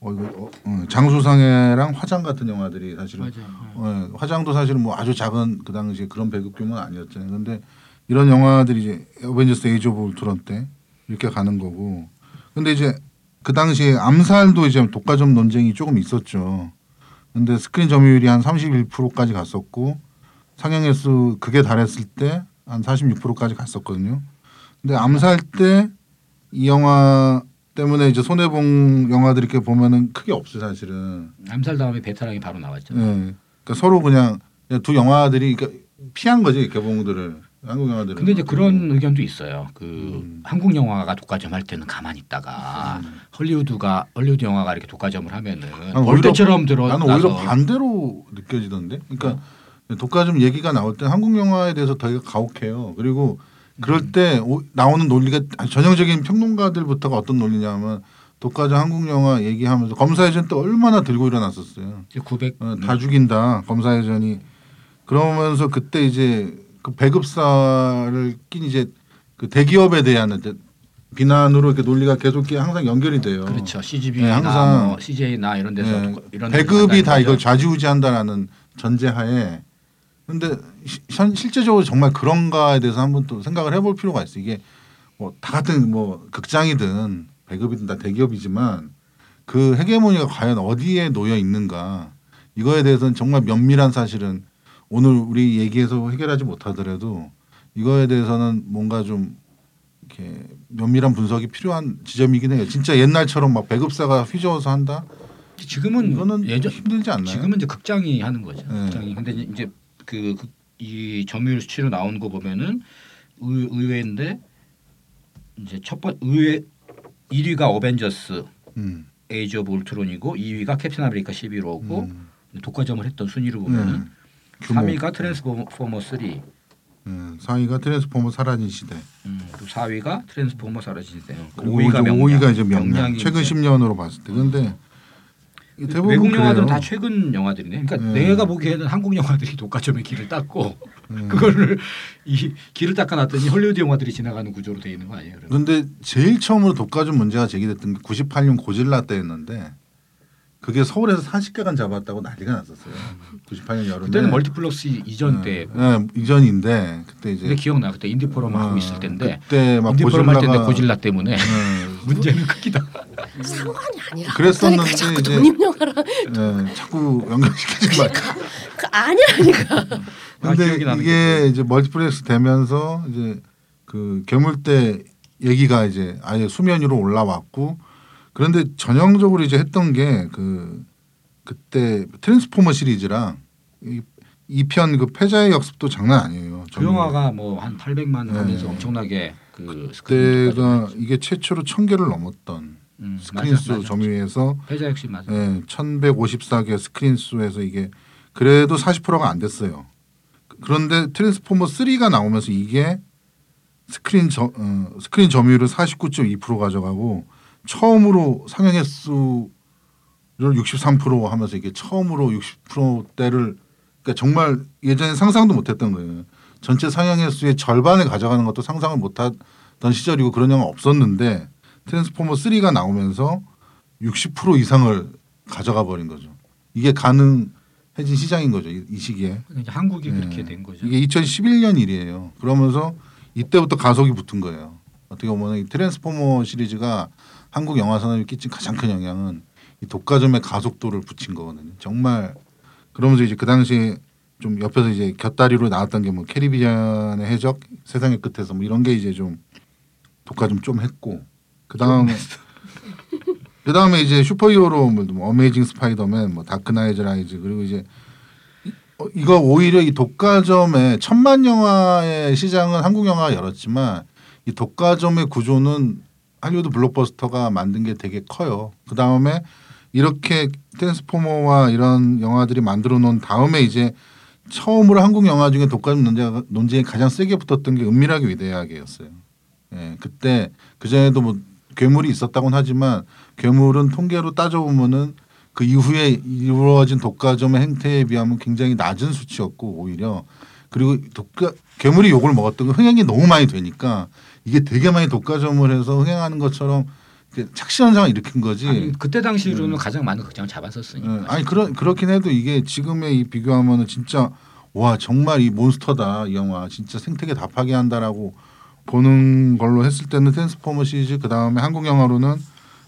어, 어, 어, 장수상회랑 화장 같은 영화들이 사실은 맞아. 어, 화장도 사실은 뭐 아주 작은 그 당시에 그런 배급 규모는 아니었잖아요. 근데 이런 영화들이 이제 어벤져스 에이지 오브 울트론 때 이렇게 가는 거고. 근데 이제 그 당시에 암살도 이제 독과점 논쟁이 조금 있었죠. 근데 스크린 점유율이 한 31%까지 갔었고 상영 횟수 그게 달했을 때 한 46%까지 갔었거든요. 근데 암살 때 이 영화 때문에 이제 손해 본 영화들 이렇게 보면은 크게 없어요, 사실은. 암살 다음에 베테랑이 바로 나왔죠. 예. 그러니까 서로 그냥, 그냥 두 영화들이 그러니까 피한 거지 개봉들을 한국 영화들은. 근데 이제 그런 의견도 있어요. 그 음. 한국 영화가 독과점 할 때는 가만히 있다가 음. 헐리우드가 헐리우드 영화가 이렇게 독과점을 하면은 난 오히려- 벌떼처럼 들어 나는 오히려 반대로 느껴지던데. 그러니까 독과점 얘기가 나올 때 한국 영화에 대해서 되게 가혹해요. 그리고 그럴 음. 때 오- 나오는 논리가 전형적인 평론가들부터가 어떤 논리냐면 독과점 한국 영화 얘기하면서 검사회전 때 얼마나 들고 일어났었어요. 900 어, 다 죽인다 검사회전이 그러면서 그때 이제 그 배급사를 낀 이제 그 대기업에 대한 비난으로 이렇게 논리가 계속 항상 연결이 돼요. 그렇죠. CGV나 네, 항상 뭐 CJ나 이런 데서 네, 독- 이런 배급이 다 이걸. 좌지우지한다라는 전제하에 근데 시- 현, 실제적으로 정말 그런가에 대해서 한번 또 생각을 해볼 필요가 있어. 요 이게 뭐 다 같은 뭐 극장이든 배급이든 다 대기업이지만 그 헤게모니가 과연 어디에 놓여 있는가 이거에 대해서는 정말 면밀한 사실은 오늘 우리 얘기해서 해결하지 못하더라도 이거에 대해서는 뭔가 좀 이렇게 면밀한 분석이 필요한 지점이긴 해요. 진짜 옛날처럼 막 배급사가 휘저어서 한다. 지금은 이거는 예전 힘들지 않나요? 지금은 이제 극장이 하는 거죠. 네. 극장이. 근데 이제 그 이 점유율 수치로 나온 거 보면은 의, 의외인데 이제 첫번 의외 1위가 어벤져스 음. 에이지 오브 울트론이고 2위가 캡틴 아메리카 시빌 워고 음. 독과점을 했던 순위로 보면은 음. 규모. 3위가 트랜스포머 3, 음, 상위가 트랜스포머 사라진 시대. 음, 또 4위가 트랜스포머 사라진 시대. 5위가, 5위가 이제 명량. 최근 이제 10년으로 봤을 때. 근데 대부분 외국 영화들은. 다 최근 영화들이네. 그러니까 네. 내가 보기에는 한국 영화들이 독과점의 길을 닦고 음. 그거를 이 길을 닦아놨더니 헐리우드 영화들이 지나가는 구조로 돼 있는 거 아니에요? 그런데 제일 처음으로 독과점 문제가 제기됐던 게 98년 고질라 때였는데 그게 서울에서 40개간 잡았다고 난리가 났었어요. 98년 여름에. 그때는 멀티플렉스 이전 때. 네, 이전인데 그때 이제 근데 기억나 그때 인디 포럼 하고 어, 있을 때인데 그때 막 인디 포럼 할 때인데 고질라가- 고질라 때문에 네. 문제는 크기다. 상관이 아니라. 그랬었는데 자꾸 이제- 독립 영화랑 네, 자꾸 연결시키지 마. 그 아니라니까. 근데 이게 이제 멀티플렉스 되면서 이제 그 괴물 때 얘기가 이제 아예 수면 위로 올라왔고 그런데 전형적으로 이제 했던 게 그 그때 트랜스포머 시리즈랑 이편 그 패자의 역습도 장난 아니에요. 그 영화가 뭐 한 800만 네. 하면서 엄청나게 그 그때가 이게 최초로 천 개를 넘었던 음, 스크린 수 맞아. 점유율에서 패자 역습 맞아. 예, 1154개 스크린 수에서 이게 그래도 40%가 안 됐어요. 그런데 트랜스포머 3가 나오면서 이게 스크린 점 어, 스크린 점유율을 49.2% 가져가고 처음으로 상영 횟수를 63% 하면서 이게 처음으로 60%대를 그러니까 정말 예전에 상상도 못했던 거예요. 전체 상영 횟수의 절반을 가져가는 것도 상상을 못하던 시절이고 그런 영화 없었는데 트랜스포머 3가 나오면서 60% 이상을 가져가 버린 거죠. 이게 가능해진 시장인 거죠. 이, 이 시기에. 한국이 네. 그렇게 된 거죠. 이게 2011년 일이에요. 그러면서 이때부터 가속이 붙은 거예요. 어떻게 보면 이 트랜스포머 시리즈가 한국 영화 산업에 끼친 가장 큰 영향은 이 독과점의 가속도를 붙인 거거든요. 정말 그러면서 이제 그 당시에 좀 옆에서 이제 곁다리로 나왔던 게 뭐 캐리비안의 해적, 세상의 끝에서 뭐 이런 게 이제 좀 독과점 좀 했고 그 다음에 그 다음에 이제 슈퍼히어로물 뭐 어메이징 스파이더맨, 뭐 다크나이트 라이즈 그리고 이제 어, 이거 오히려 이 독과점의 천만 영화의 시장은 한국 영화가 열었지만 이 독과점의 구조는 할리우드 블록버스터가 만든 게 되게 커요. 그 다음에 이렇게 트랜스포머와 이런 영화들이 만들어 놓은 다음에 이제 처음으로 한국 영화 중에 독과점 논제가 논쟁이 가장 세게 붙었던 게 은밀하게 위대하게였어요. 예, 그때 그 전에도 뭐 괴물이 있었다고는 하지만 괴물은 통계로 따져보면은 그 이후에 이루어진 독과점의 행태에 비하면 굉장히 낮은 수치였고 오히려 그리고 독과 괴물이 욕을 먹었던 거 흥행이 너무 많이 되니까 이게 되게 많이 독과점을 해서 흥행하는 것처럼 이렇게 착시 현상을 일으킨 거지. 아니, 그때 당시로는 음. 가장 많은 극장을 잡았었으니까. 예, 아니 그런 그렇긴 해도 이게 지금의 이 비교하면은 진짜 와 정말 이 몬스터다 이 영화 진짜 생태계 다 파괴한다라고 보는 걸로 했을 때는 트랜스포머 시리즈 그 다음에 한국 영화로는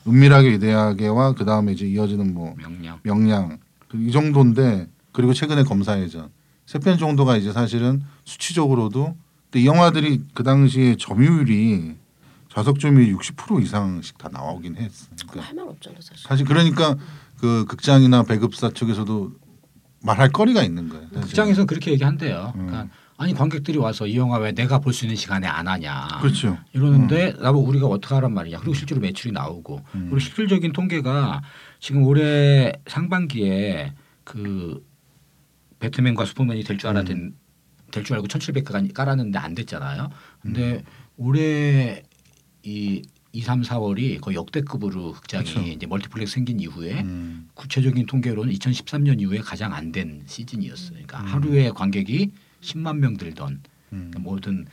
은밀하게 위대하게와 그 다음에 이제 이어지는 뭐 명량. 명량 그이 정도인데 그리고 최근에 검사회전 세 편 정도가 이제 사실은 수치적으로도 근데 이 영화들이 그 당시에 점유율이 좌석 점유율 60% 이상씩 다 나오긴 했어. 그러니까 할말 없잖아 사실. 사실 그러니까 그 극장이나 배급사 쪽에서도 말할 거리가 있는 거예요. 사실. 극장에서 그렇게 얘기한대요. 음. 그러니까 아니 관객들이 와서 이 영화 왜 내가 볼 수 있는 시간에 안 하냐. 그렇죠. 이러는데 나보 우리가 어떻게 하란 말이냐. 그리고 실제로 매출이 나오고 음. 그리고 실질적인 통계가 지금 올해 상반기에 그 배트맨과 슈퍼맨이 될 줄 알았던 음. 될 줄 알고 1,700개 깔았는데 안 됐잖아요. 근데 올해 이 2, 3, 4월이 거의 역대급으로 극장이 그쵸. 이제 멀티플렉스 생긴 이후에 음. 구체적인 통계로는 2013년 이후에 가장 안 된 시즌이었어요. 그러니까 음. 하루에 관객이 10만 명 들던 음. 모든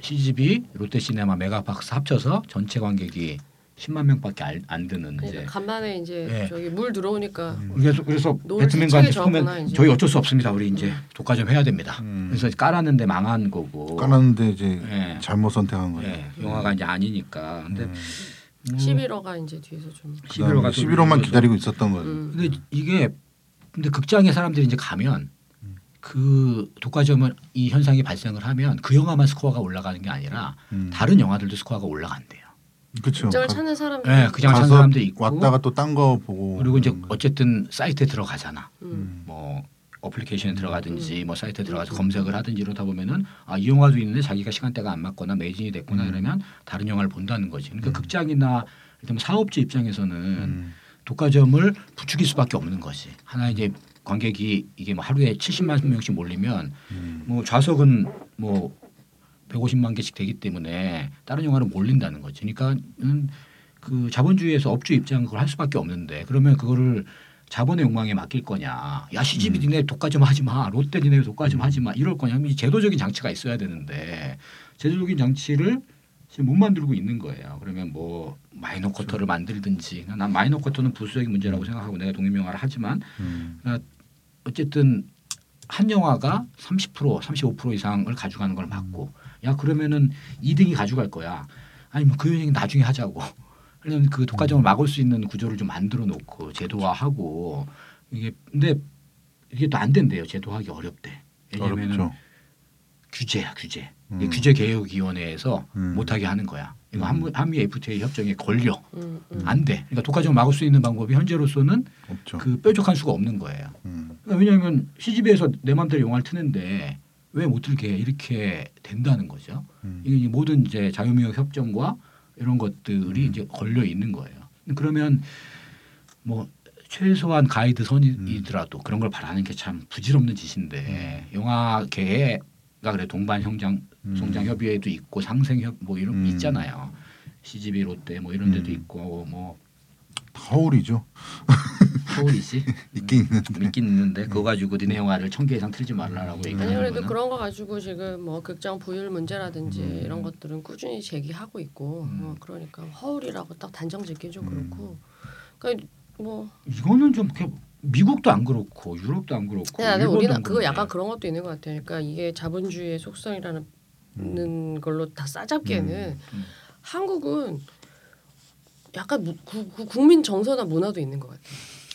CGV, 롯데시네마, 메가박스 합쳐서 전체 관객이 10만 명밖에 안, 안 드는 그러니까 이제 간만에 이제 네. 저기 물 들어오니까 그래서 그래서 노을 배트맨과 좋았구나, 이제. 저희 어쩔 수 없습니다. 우리 이제 독과 점 해야 됩니다. 음. 그래서 깔았는데 망한 거고. 까놨는데 이제 예. 잘못 선택한 거죠. 예, 영화가 이제 아니니까. 근데 음. 뭐 11호가 이제 뒤에서 좀. 11호가 11호만 기다리고 있었던 거죠. 음. 근데 이게 근데 극장에 사람들이 이제 가면 그 독과점은 이 현상이 발생을 하면 그 영화만 스코어가 올라가는 게 아니라 음. 다른 영화들도 스코어가 올라간대요. 그렇죠. 극장을 찾는 사람들. 네, 극장 찾는 사람도 있고 왔다가 또 딴 거 보고 그리고 이제 음. 어쨌든 사이트에 들어가잖아. 음. 뭐 어플리케이션에 들어가든지 음. 뭐 사이트에 들어가서 검색을 하든지 이러다 보면은 아 이 영화도 있는데 자기가 시간대가 안 맞거나 매진이 됐거나 음. 이러면 다른 영화를 본다는 거지. 그러니까 음. 극장이나 일단 사업주 입장에서는 음. 독과점을 부추길 수밖에 없는 거지. 하나 이제 관객이 이게 뭐 하루에 70만 명씩 몰리면 음. 뭐 좌석은 뭐 150만 개씩 되기 때문에 다른 영화로 몰린다는 거지. 그러니까는 그 자본주의에서 업주 입장은 그걸 할 수밖에 없는데 그러면 그거를 자본의 욕망에 맡길 거냐? 야 시집이 니네 독과 좀 하지 마. 롯데 니네 독과 좀 하지 마. 이럴 거냐? 이 제도적인 장치가 있어야 되는데 제도적인 장치를 지금 못 만들고 있는 거예요. 그러면 뭐 마이너 쿼터를 만들든지 난 마이너 쿼터는 부수적인 문제라고 생각하고 내가 독립영화를 하지만 음. 어쨌든 한 영화가 30% 35% 이상을 가져가는 걸 막고 야 그러면은 2등이 가져갈 거야. 아니면 그 얘기 나중에 하자고. 그러면 그 독과점을 막을 수 있는 구조를 좀 만들어 놓고 제도화하고 이게 근데 이게 또 안 된대요. 제도하기 어렵대. 왜냐면은 어렵죠. 규제야 규제. 음. 이 규제 개혁 위원회에서 음. 못하게 하는 거야. 이거 한미, 한미 FTA 협정에 걸려 음, 음. 안 돼. 그러니까 독과점을 막을 수 있는 방법이 현재로서는 없죠. 그 뾰족한 수가 없는 거예요. 음. 그러니까 왜냐하면 CGV에서 내 마음대로 영화를 트는데 왜못 틀게 이렇게 된다는 거죠. 음. 이게 모든 이제 자유무역 협정과 이런 것들이 음. 이제 걸려 있는 거예요. 그러면 뭐 최소한 가이드 선이더라도 그런 걸 바라는 게 참 부질없는 짓인데 영화계가 그래 동반 성장 음. 성장 협의회도 있고 상생 협뭐 이런 음. 게 있잖아요. CGV 롯데 뭐 이런 데도 음. 있고 뭐 허울이죠. 서울이지 있긴 있는데. 있긴 있는데 그거 가지고 니네 영화를 천 개 이상 틀지 말라라고 아니 얘기하는 그래도 거는 그런 거 가지고 지금 뭐 극장 부율 문제라든지 음. 이런 것들은 꾸준히 제기하고 있고 음. 어, 그러니까 허울이라고 딱 단정 짓기 좀 음. 그렇고 그러니까 뭐 이거는 좀 이렇게 미국도 안 그렇고 유럽도 안 그렇고 근데 일본도 우리는 안 그거 그런데. 약간 그런 것도 있는 것 같아요. 그러니까 이게 자본주의의 속성이라는 음. 걸로 다 싸잡기에는 음. 한국은 약간 무- 구- 구- 국민 정서나 문화도 있는 것 같아요.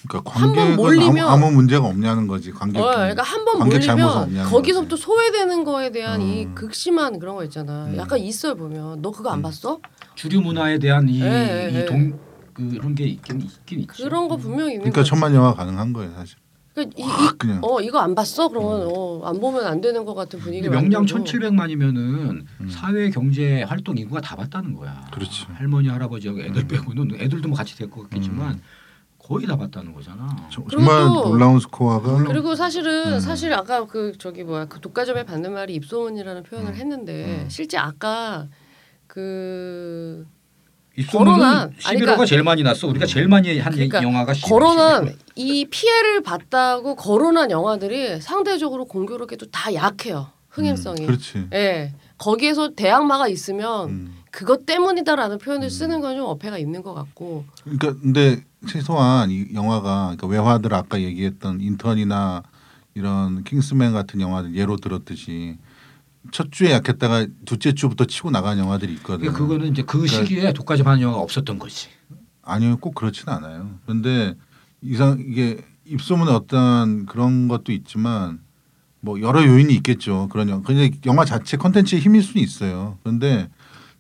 그러니까 한번 몰리면- 아무, 아무 문제가 없냐는 거지. 관객. 어, 그러니까 한 번 몰리면 거기서부터. 소외되는 거에 대한 이 음. 극심한 그런 거 있잖아. 음. 약간 있어요 보면 너 그거 안 음. 봤어? 주류 문화에 대한 이, 예, 예, 이 동, 그런 게 있긴 있긴 있죠. 그런 거 분명히 있는 그러니까 거 천만 영화 가능한 거예요 사실. 그러니까 이, 이, 확 그냥. 어 이거 안 봤어? 그러면 어, 안 보면 안 되는 것 같은 분위기. 명량 1,700만이면은 음. 사회 경제 활동 인구가 다 봤다는 거야. 그렇지. 할머니 할아버지하고 애들 빼고는 애들도 뭐 같이 될것 같겠지만 거의 다 봤다는 거잖아. 저- 정말 또- 놀라운 스코어가 그리고 사실은 음. 사실 아까 그 저기 뭐야 그 독과점에 받는 말이 입소문이라는 표현을 음. 했는데 음. 실제 아까 그 입소문은 거론한- 아니, 11호가 그러니까- 제일 많이 났어. 우리가 제일 많이 한 그러니까 영화가 11호. 거론한 이 피해를 봤다고 거론한 영화들이 상대적으로 공교롭게도 다 약해요 흥행성이. 음, 그렇지. 예 거기에서 대항마가 있으면 음. 그것 때문이다라는 표현을 음. 쓰는 건 좀 어폐가 있는 것 같고. 그러니까 근데 최소한 이 영화가 그러니까 외화들 아까 얘기했던 인턴이나 이런 킹스맨 같은 영화들 예로 들었듯이 첫 주에 약했다가 둘째 주부터 치고 나간 영화들이 있거든요. 그러니까 그거는 이제 그 그러니까- 시기에 독과점 하는 영화가 없었던 거지. 아니요, 꼭 그렇지는 않아요. 그런데 이상 이게 입소문에 어떤 그런 것도 있지만 뭐 여러 요인이 있겠죠. 그런 영화. 근데 영화 자체 컨텐츠의 힘일 수는 있어요. 그런데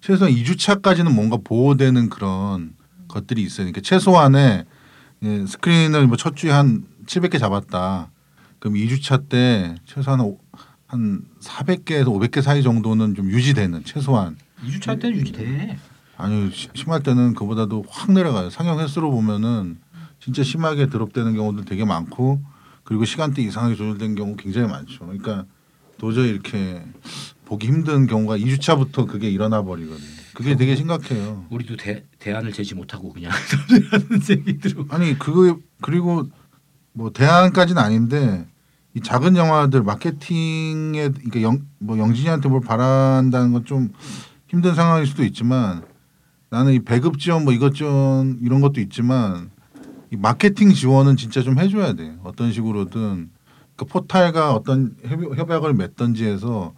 최소한 2주차까지는 뭔가 보호되는 그런 것들이 있어요. 그러니까 최소한의 예, 스크린을 뭐 첫 주에 한 700개 잡았다. 그럼 2주차 때 최소한 오- 한 400개에서 500개 사이 정도는 좀 유지되는 최소한 2주차 때는 유지돼. 아니 시- 심할 때는 그보다도 확 내려가요. 상영 횟수로 보면은 진짜 심하게 드롭되는 경우도 되게 많고 그리고 시간대 이상하게 조절된 경우 굉장히 많죠. 그러니까 도저히 이렇게 보기 힘든 경우가 2주차부터 그게 일어나 버리거든요. 그게 되게 심각해요. 우리도 대, 대안을 제지 못하고 그냥 하는 얘기들로. 아니 그거 그리고 뭐 대안까지는 아닌데 이 작은 영화들 마케팅에 그러니까 영, 뭐 영진이한테 뭘 바란다는 건 좀 힘든 상황일 수도 있지만 나는 이 배급 지원 뭐 이것 지원 이런 것도 있지만 이 마케팅 지원은 진짜 좀 해줘야 돼 어떤 식으로든 그 포탈과 어떤 협- 협약을 맺던지 해서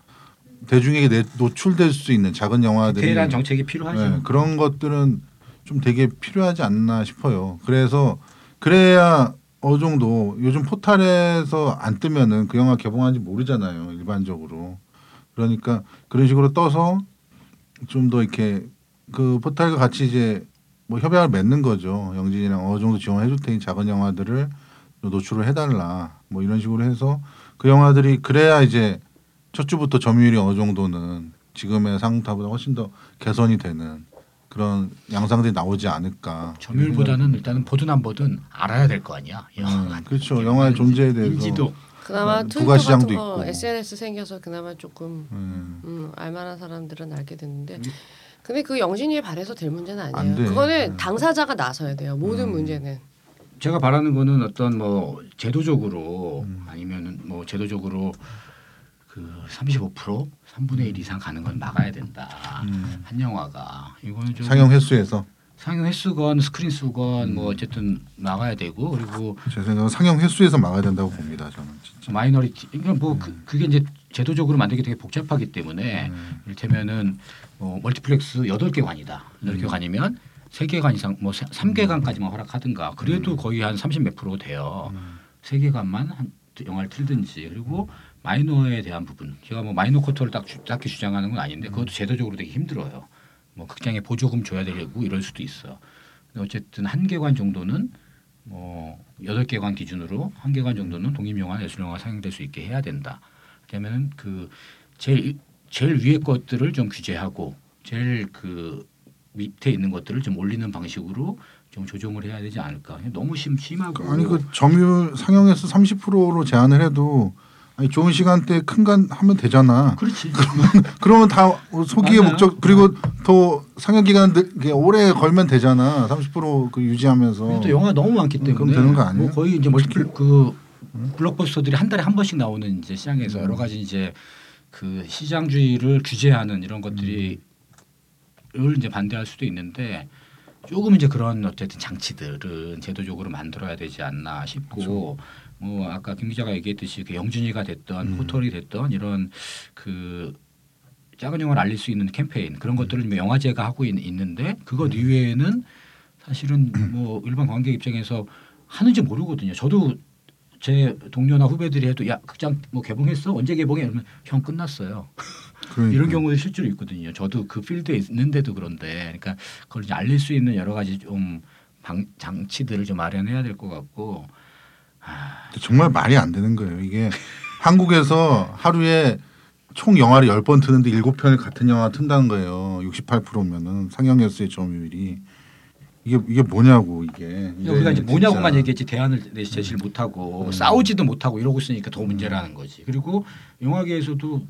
대중에게 내, 노출될 수 있는 작은 영화들이 디테일한 정책이 필요하죠. 네, 그런 것들은 좀 되게 필요하지 않나 싶어요. 그래서 그래야 어느 정도 요즘 포탈에서 안 뜨면은 그 영화 개봉한지 모르잖아요. 일반적으로. 그러니까 그런 식으로 떠서 좀 더 이렇게 그 포탈과 같이 이제 뭐 협약을 맺는 거죠. 영진이랑 어느 정도 지원해 줄 테니 작은 영화들을 좀 노출을 해달라. 뭐 이런 식으로 해서 그 영화들이 그래야 이제 첫 주부터 점유율이 어느 정도는 지금의 상타보다 훨씬 더 개선이 되는 그런 양상들이 나오지 않을까. 점유율보다는 일단은 보든 안 보든 알아야 될 거 아니야. 영화가. 음, 그렇죠. 영화의 존재에 대해서. 인지도. 그나마 뭐, 트위터 부가 시장도 같은 거 있고. SNS 생겨서 그나마 조금 음, 음, 알만한 사람들은 알게 됐는데 근데 그 영신이에 반해서 될 문제는 안 아니에요. 돼. 그거는 음. 당사자가 나서야 돼요. 모든 음. 문제는. 제가 바라는 거는 어떤 뭐 제도적으로 음. 아니면은 뭐 제도적으로 그 35% 3분의 1 이상 가는 건 막아야 된다. 음. 한 영화가 이거는 좀 상영 횟수에서 상영 횟수건 스크린 수건 뭐 어쨌든 막아야 되고 그리고 제 생각은 상영 횟수에서 막아야 된다고 봅니다. 저는 진짜. minority 그러니까 뭐 그, 그게 이제 제도적으로 만들기 되게 복잡하기 때문에 음. 이를테면은 뭐 멀티플렉스 8개 관이다. 8개 음. 관이면 3개 관 이상 뭐 3개 관까지만 허락하든가 그래도 거의 한 30 몇 프로 돼요. 음. 세 개관만 한 영화를 틀든지 그리고 마이너에 대한 부분 제가 뭐 마이너 쿼터를 딱 주- 딱히 주장하는 건 아닌데 그것도 제도적으로 되게 힘들어요. 뭐 극장에 보조금 줘야 되고 이럴 수도 있어. 근데 어쨌든 한 개관 정도는 뭐 여덟 개관 기준으로 한 개관 정도는 독립영화, 예술영화 상영될 수 있게 해야 된다. 그러면은 그 제일 제일 위에 것들을 좀 규제하고 제일 그 밑에 있는 것들을 좀 올리는 방식으로 좀 조정을 해야 되지 않을까. 너무 심 심하고 아니 그 점유율 상영에서 30%로 제한을 해도 아니 좋은 시간대 큰간 하면 되잖아. 그렇지. 그러면 다 소기의 맞아요. 목적 그리고 더 상영 기간 오래 걸면 되잖아. 30%그 유지하면서. 또 영화 너무 많기 음, 때문에 그럼 되는 거 아니에요? 뭐 거의 이제 멀티플 그 블록버스터들이 한 달에 한 번씩 나오는 이제 시장에서 음. 여러 가지 이제 그 시장주의를 규제하는 이런 것들이 을 이제 반대할 수도 있는데 조금 이제 그런 어쨌든 장치들은 제도적으로 만들어야 되지 않나 싶고 뭐 아까 김 기자가 얘기했듯이 그 영준이가 됐던 음. 호텔이 됐던 이런 그 작은 영화를 알릴 수 있는 캠페인 그런 것들을 좀 영화제가 하고 있, 있는데 그것 이외에는 사실은 뭐 일반 관객 입장에서 하는지 모르거든요. 저도 제 동료나 후배들이 해도 야 극장 뭐 개봉했어 언제 개봉해 그러면 형 끝났어요. 그러니까. 이런 경우도 실제로 있거든요. 저도 그 필드에 있는데도 그런데 그러니까 그걸 이제 알릴 수 있는 여러 가지 좀 방, 장치들을 좀 마련해야 될 것 같고 정말 말이 안 되는 거예요. 이게 한국에서 하루에 총 영화를 10번 트는데 7편을 같은 영화 튼다는 거예요. 68%면은 상영 횟수의 점유율이 이게 이게 뭐냐고 이게. 우리가 이제 진짜. 뭐냐고만 얘기했지 대안을 내- 제시를 못 하고 음. 싸우지도 못 하고 이러고 있으니까 더 문제라는 거지. 그리고 영화계에서도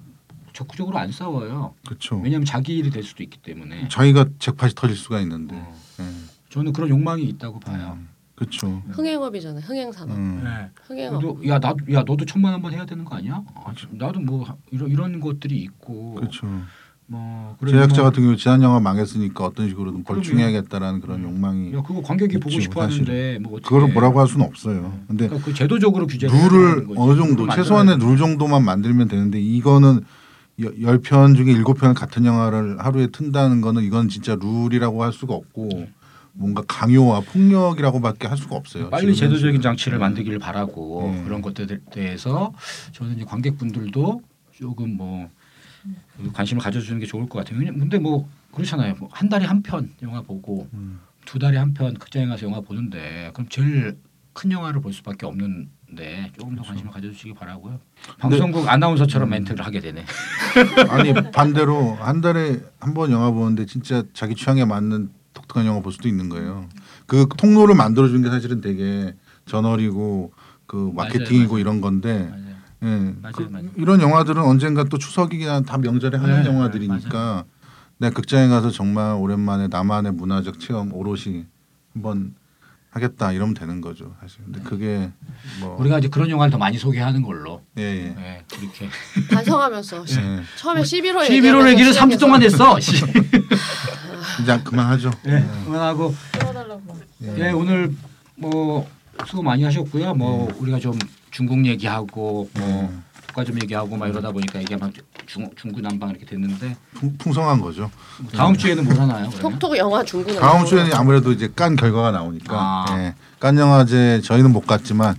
적극적으로 안 싸워요. 그렇죠. 왜냐하면 자기 일이 될 수도 있기 때문에. 자기가 잭팟이 터질 수가 있는데. 어. 예. 저는 그런 욕망이 있다고 봐요. 그렇죠. 흥행업이잖아요. 흥행산업. 음. 네. 흥행업. 너, 야 나도 야 너도 천만 원번 해야 되는 거 아니야? 아, 나도 뭐 이런 이런 것들이 있고 그렇죠. 뭐 제작자 뭐, 같은 경우 지난 영화 망했으니까 어떤 식으로든. 벌충해야겠다라는 그런 욕망이 야 그거 관객이 보고 싶어 하는데 뭐 그거를 뭐라고 할 수는 없어요. 근데 그러니까 그 제도적으로 규제를 룰을. 어느 정도 최소한의 룰 정도만 만들면 되는데 이거는 여- 열편 중에 일곱 편을 같은 영화를 하루에 튼다는 거는 이건 진짜 룰이라고 할 수가 없고 뭔가 강요와 폭력이라고밖에 할 수가 없어요. 빨리 제도적인. 장치를 만들기를 바라고 네. 그런 것들에 대해서 저는 이제 관객분들도 조금 뭐그 관심을 가져주는 게 좋을 것 같아요. 근데 뭐 그렇잖아요. 뭐 한 달에 한 편 영화 보고 음. 두 달에 한 편 극장에 가서 영화 보는데 그럼 제일 큰 영화를 볼 수밖에 없는데 조금 더 관심을 가져주시기 바라고요. 방송국 아나운서처럼 멘트를 하게 되네. 아니 반대로 한 달에 한 번 영화 보는데 진짜 자기 취향에 맞는 독특한 영화 볼 수도 있는 거예요. 그 통로를 만들어 주는 게 사실은 되게 저널이고 그 마케팅이고 맞아요. 이런 건데 맞아요. 예, 맞아요, 그 맞아요. 이런 영화들은 언젠가 또 추석이나 다 명절에 하는 네, 영화들이니까 내가 극장에 가서 정말 오랜만에 나만의 문화적 체험 오롯이 한번 하겠다 이러면 되는 거죠 사실. 근데 그게 뭐 우리가 이제 그런 영화를 더 많이 소개하는 걸로. 예, 예. 네, 그렇게. 반성하면서 예. 처음에 11월 11월 얘기를 3주 동안 했어. 씨. 이제 그만하죠. 네, 그만하고 풀어달라고. 예, 오늘 뭐 수고 많이 하셨고요. 뭐 우리가 좀 중국 얘기하고 뭐 독과점 얘기하고 막 이러다 보니까 이게 막 중, 중구난방 이렇게 됐는데 풍, 풍성한 거죠. 뭐 다음 주에는 뭘 하나요? 그러면? 톡톡 영화 중국 다음 주에는 아무래도 이제 깐 결과가 나오니까 아. 예. 깐 영화제 저희는 못 갔지만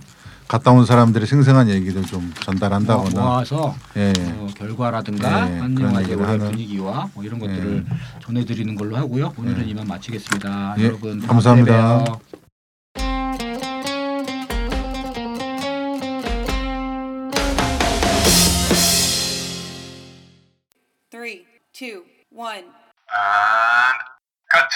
갔다 온 사람들의 생생한 얘기를 좀 전달한다거나 모아서 예. 어, 결과라든가 네, 한 얘기를 올해 하는. 분위기와 뭐 이런 것들을 전해드리는 걸로 하고요. 오늘은 네. 이만 마치겠습니다. 예, 여러분 감사합니다. two, one. And cut.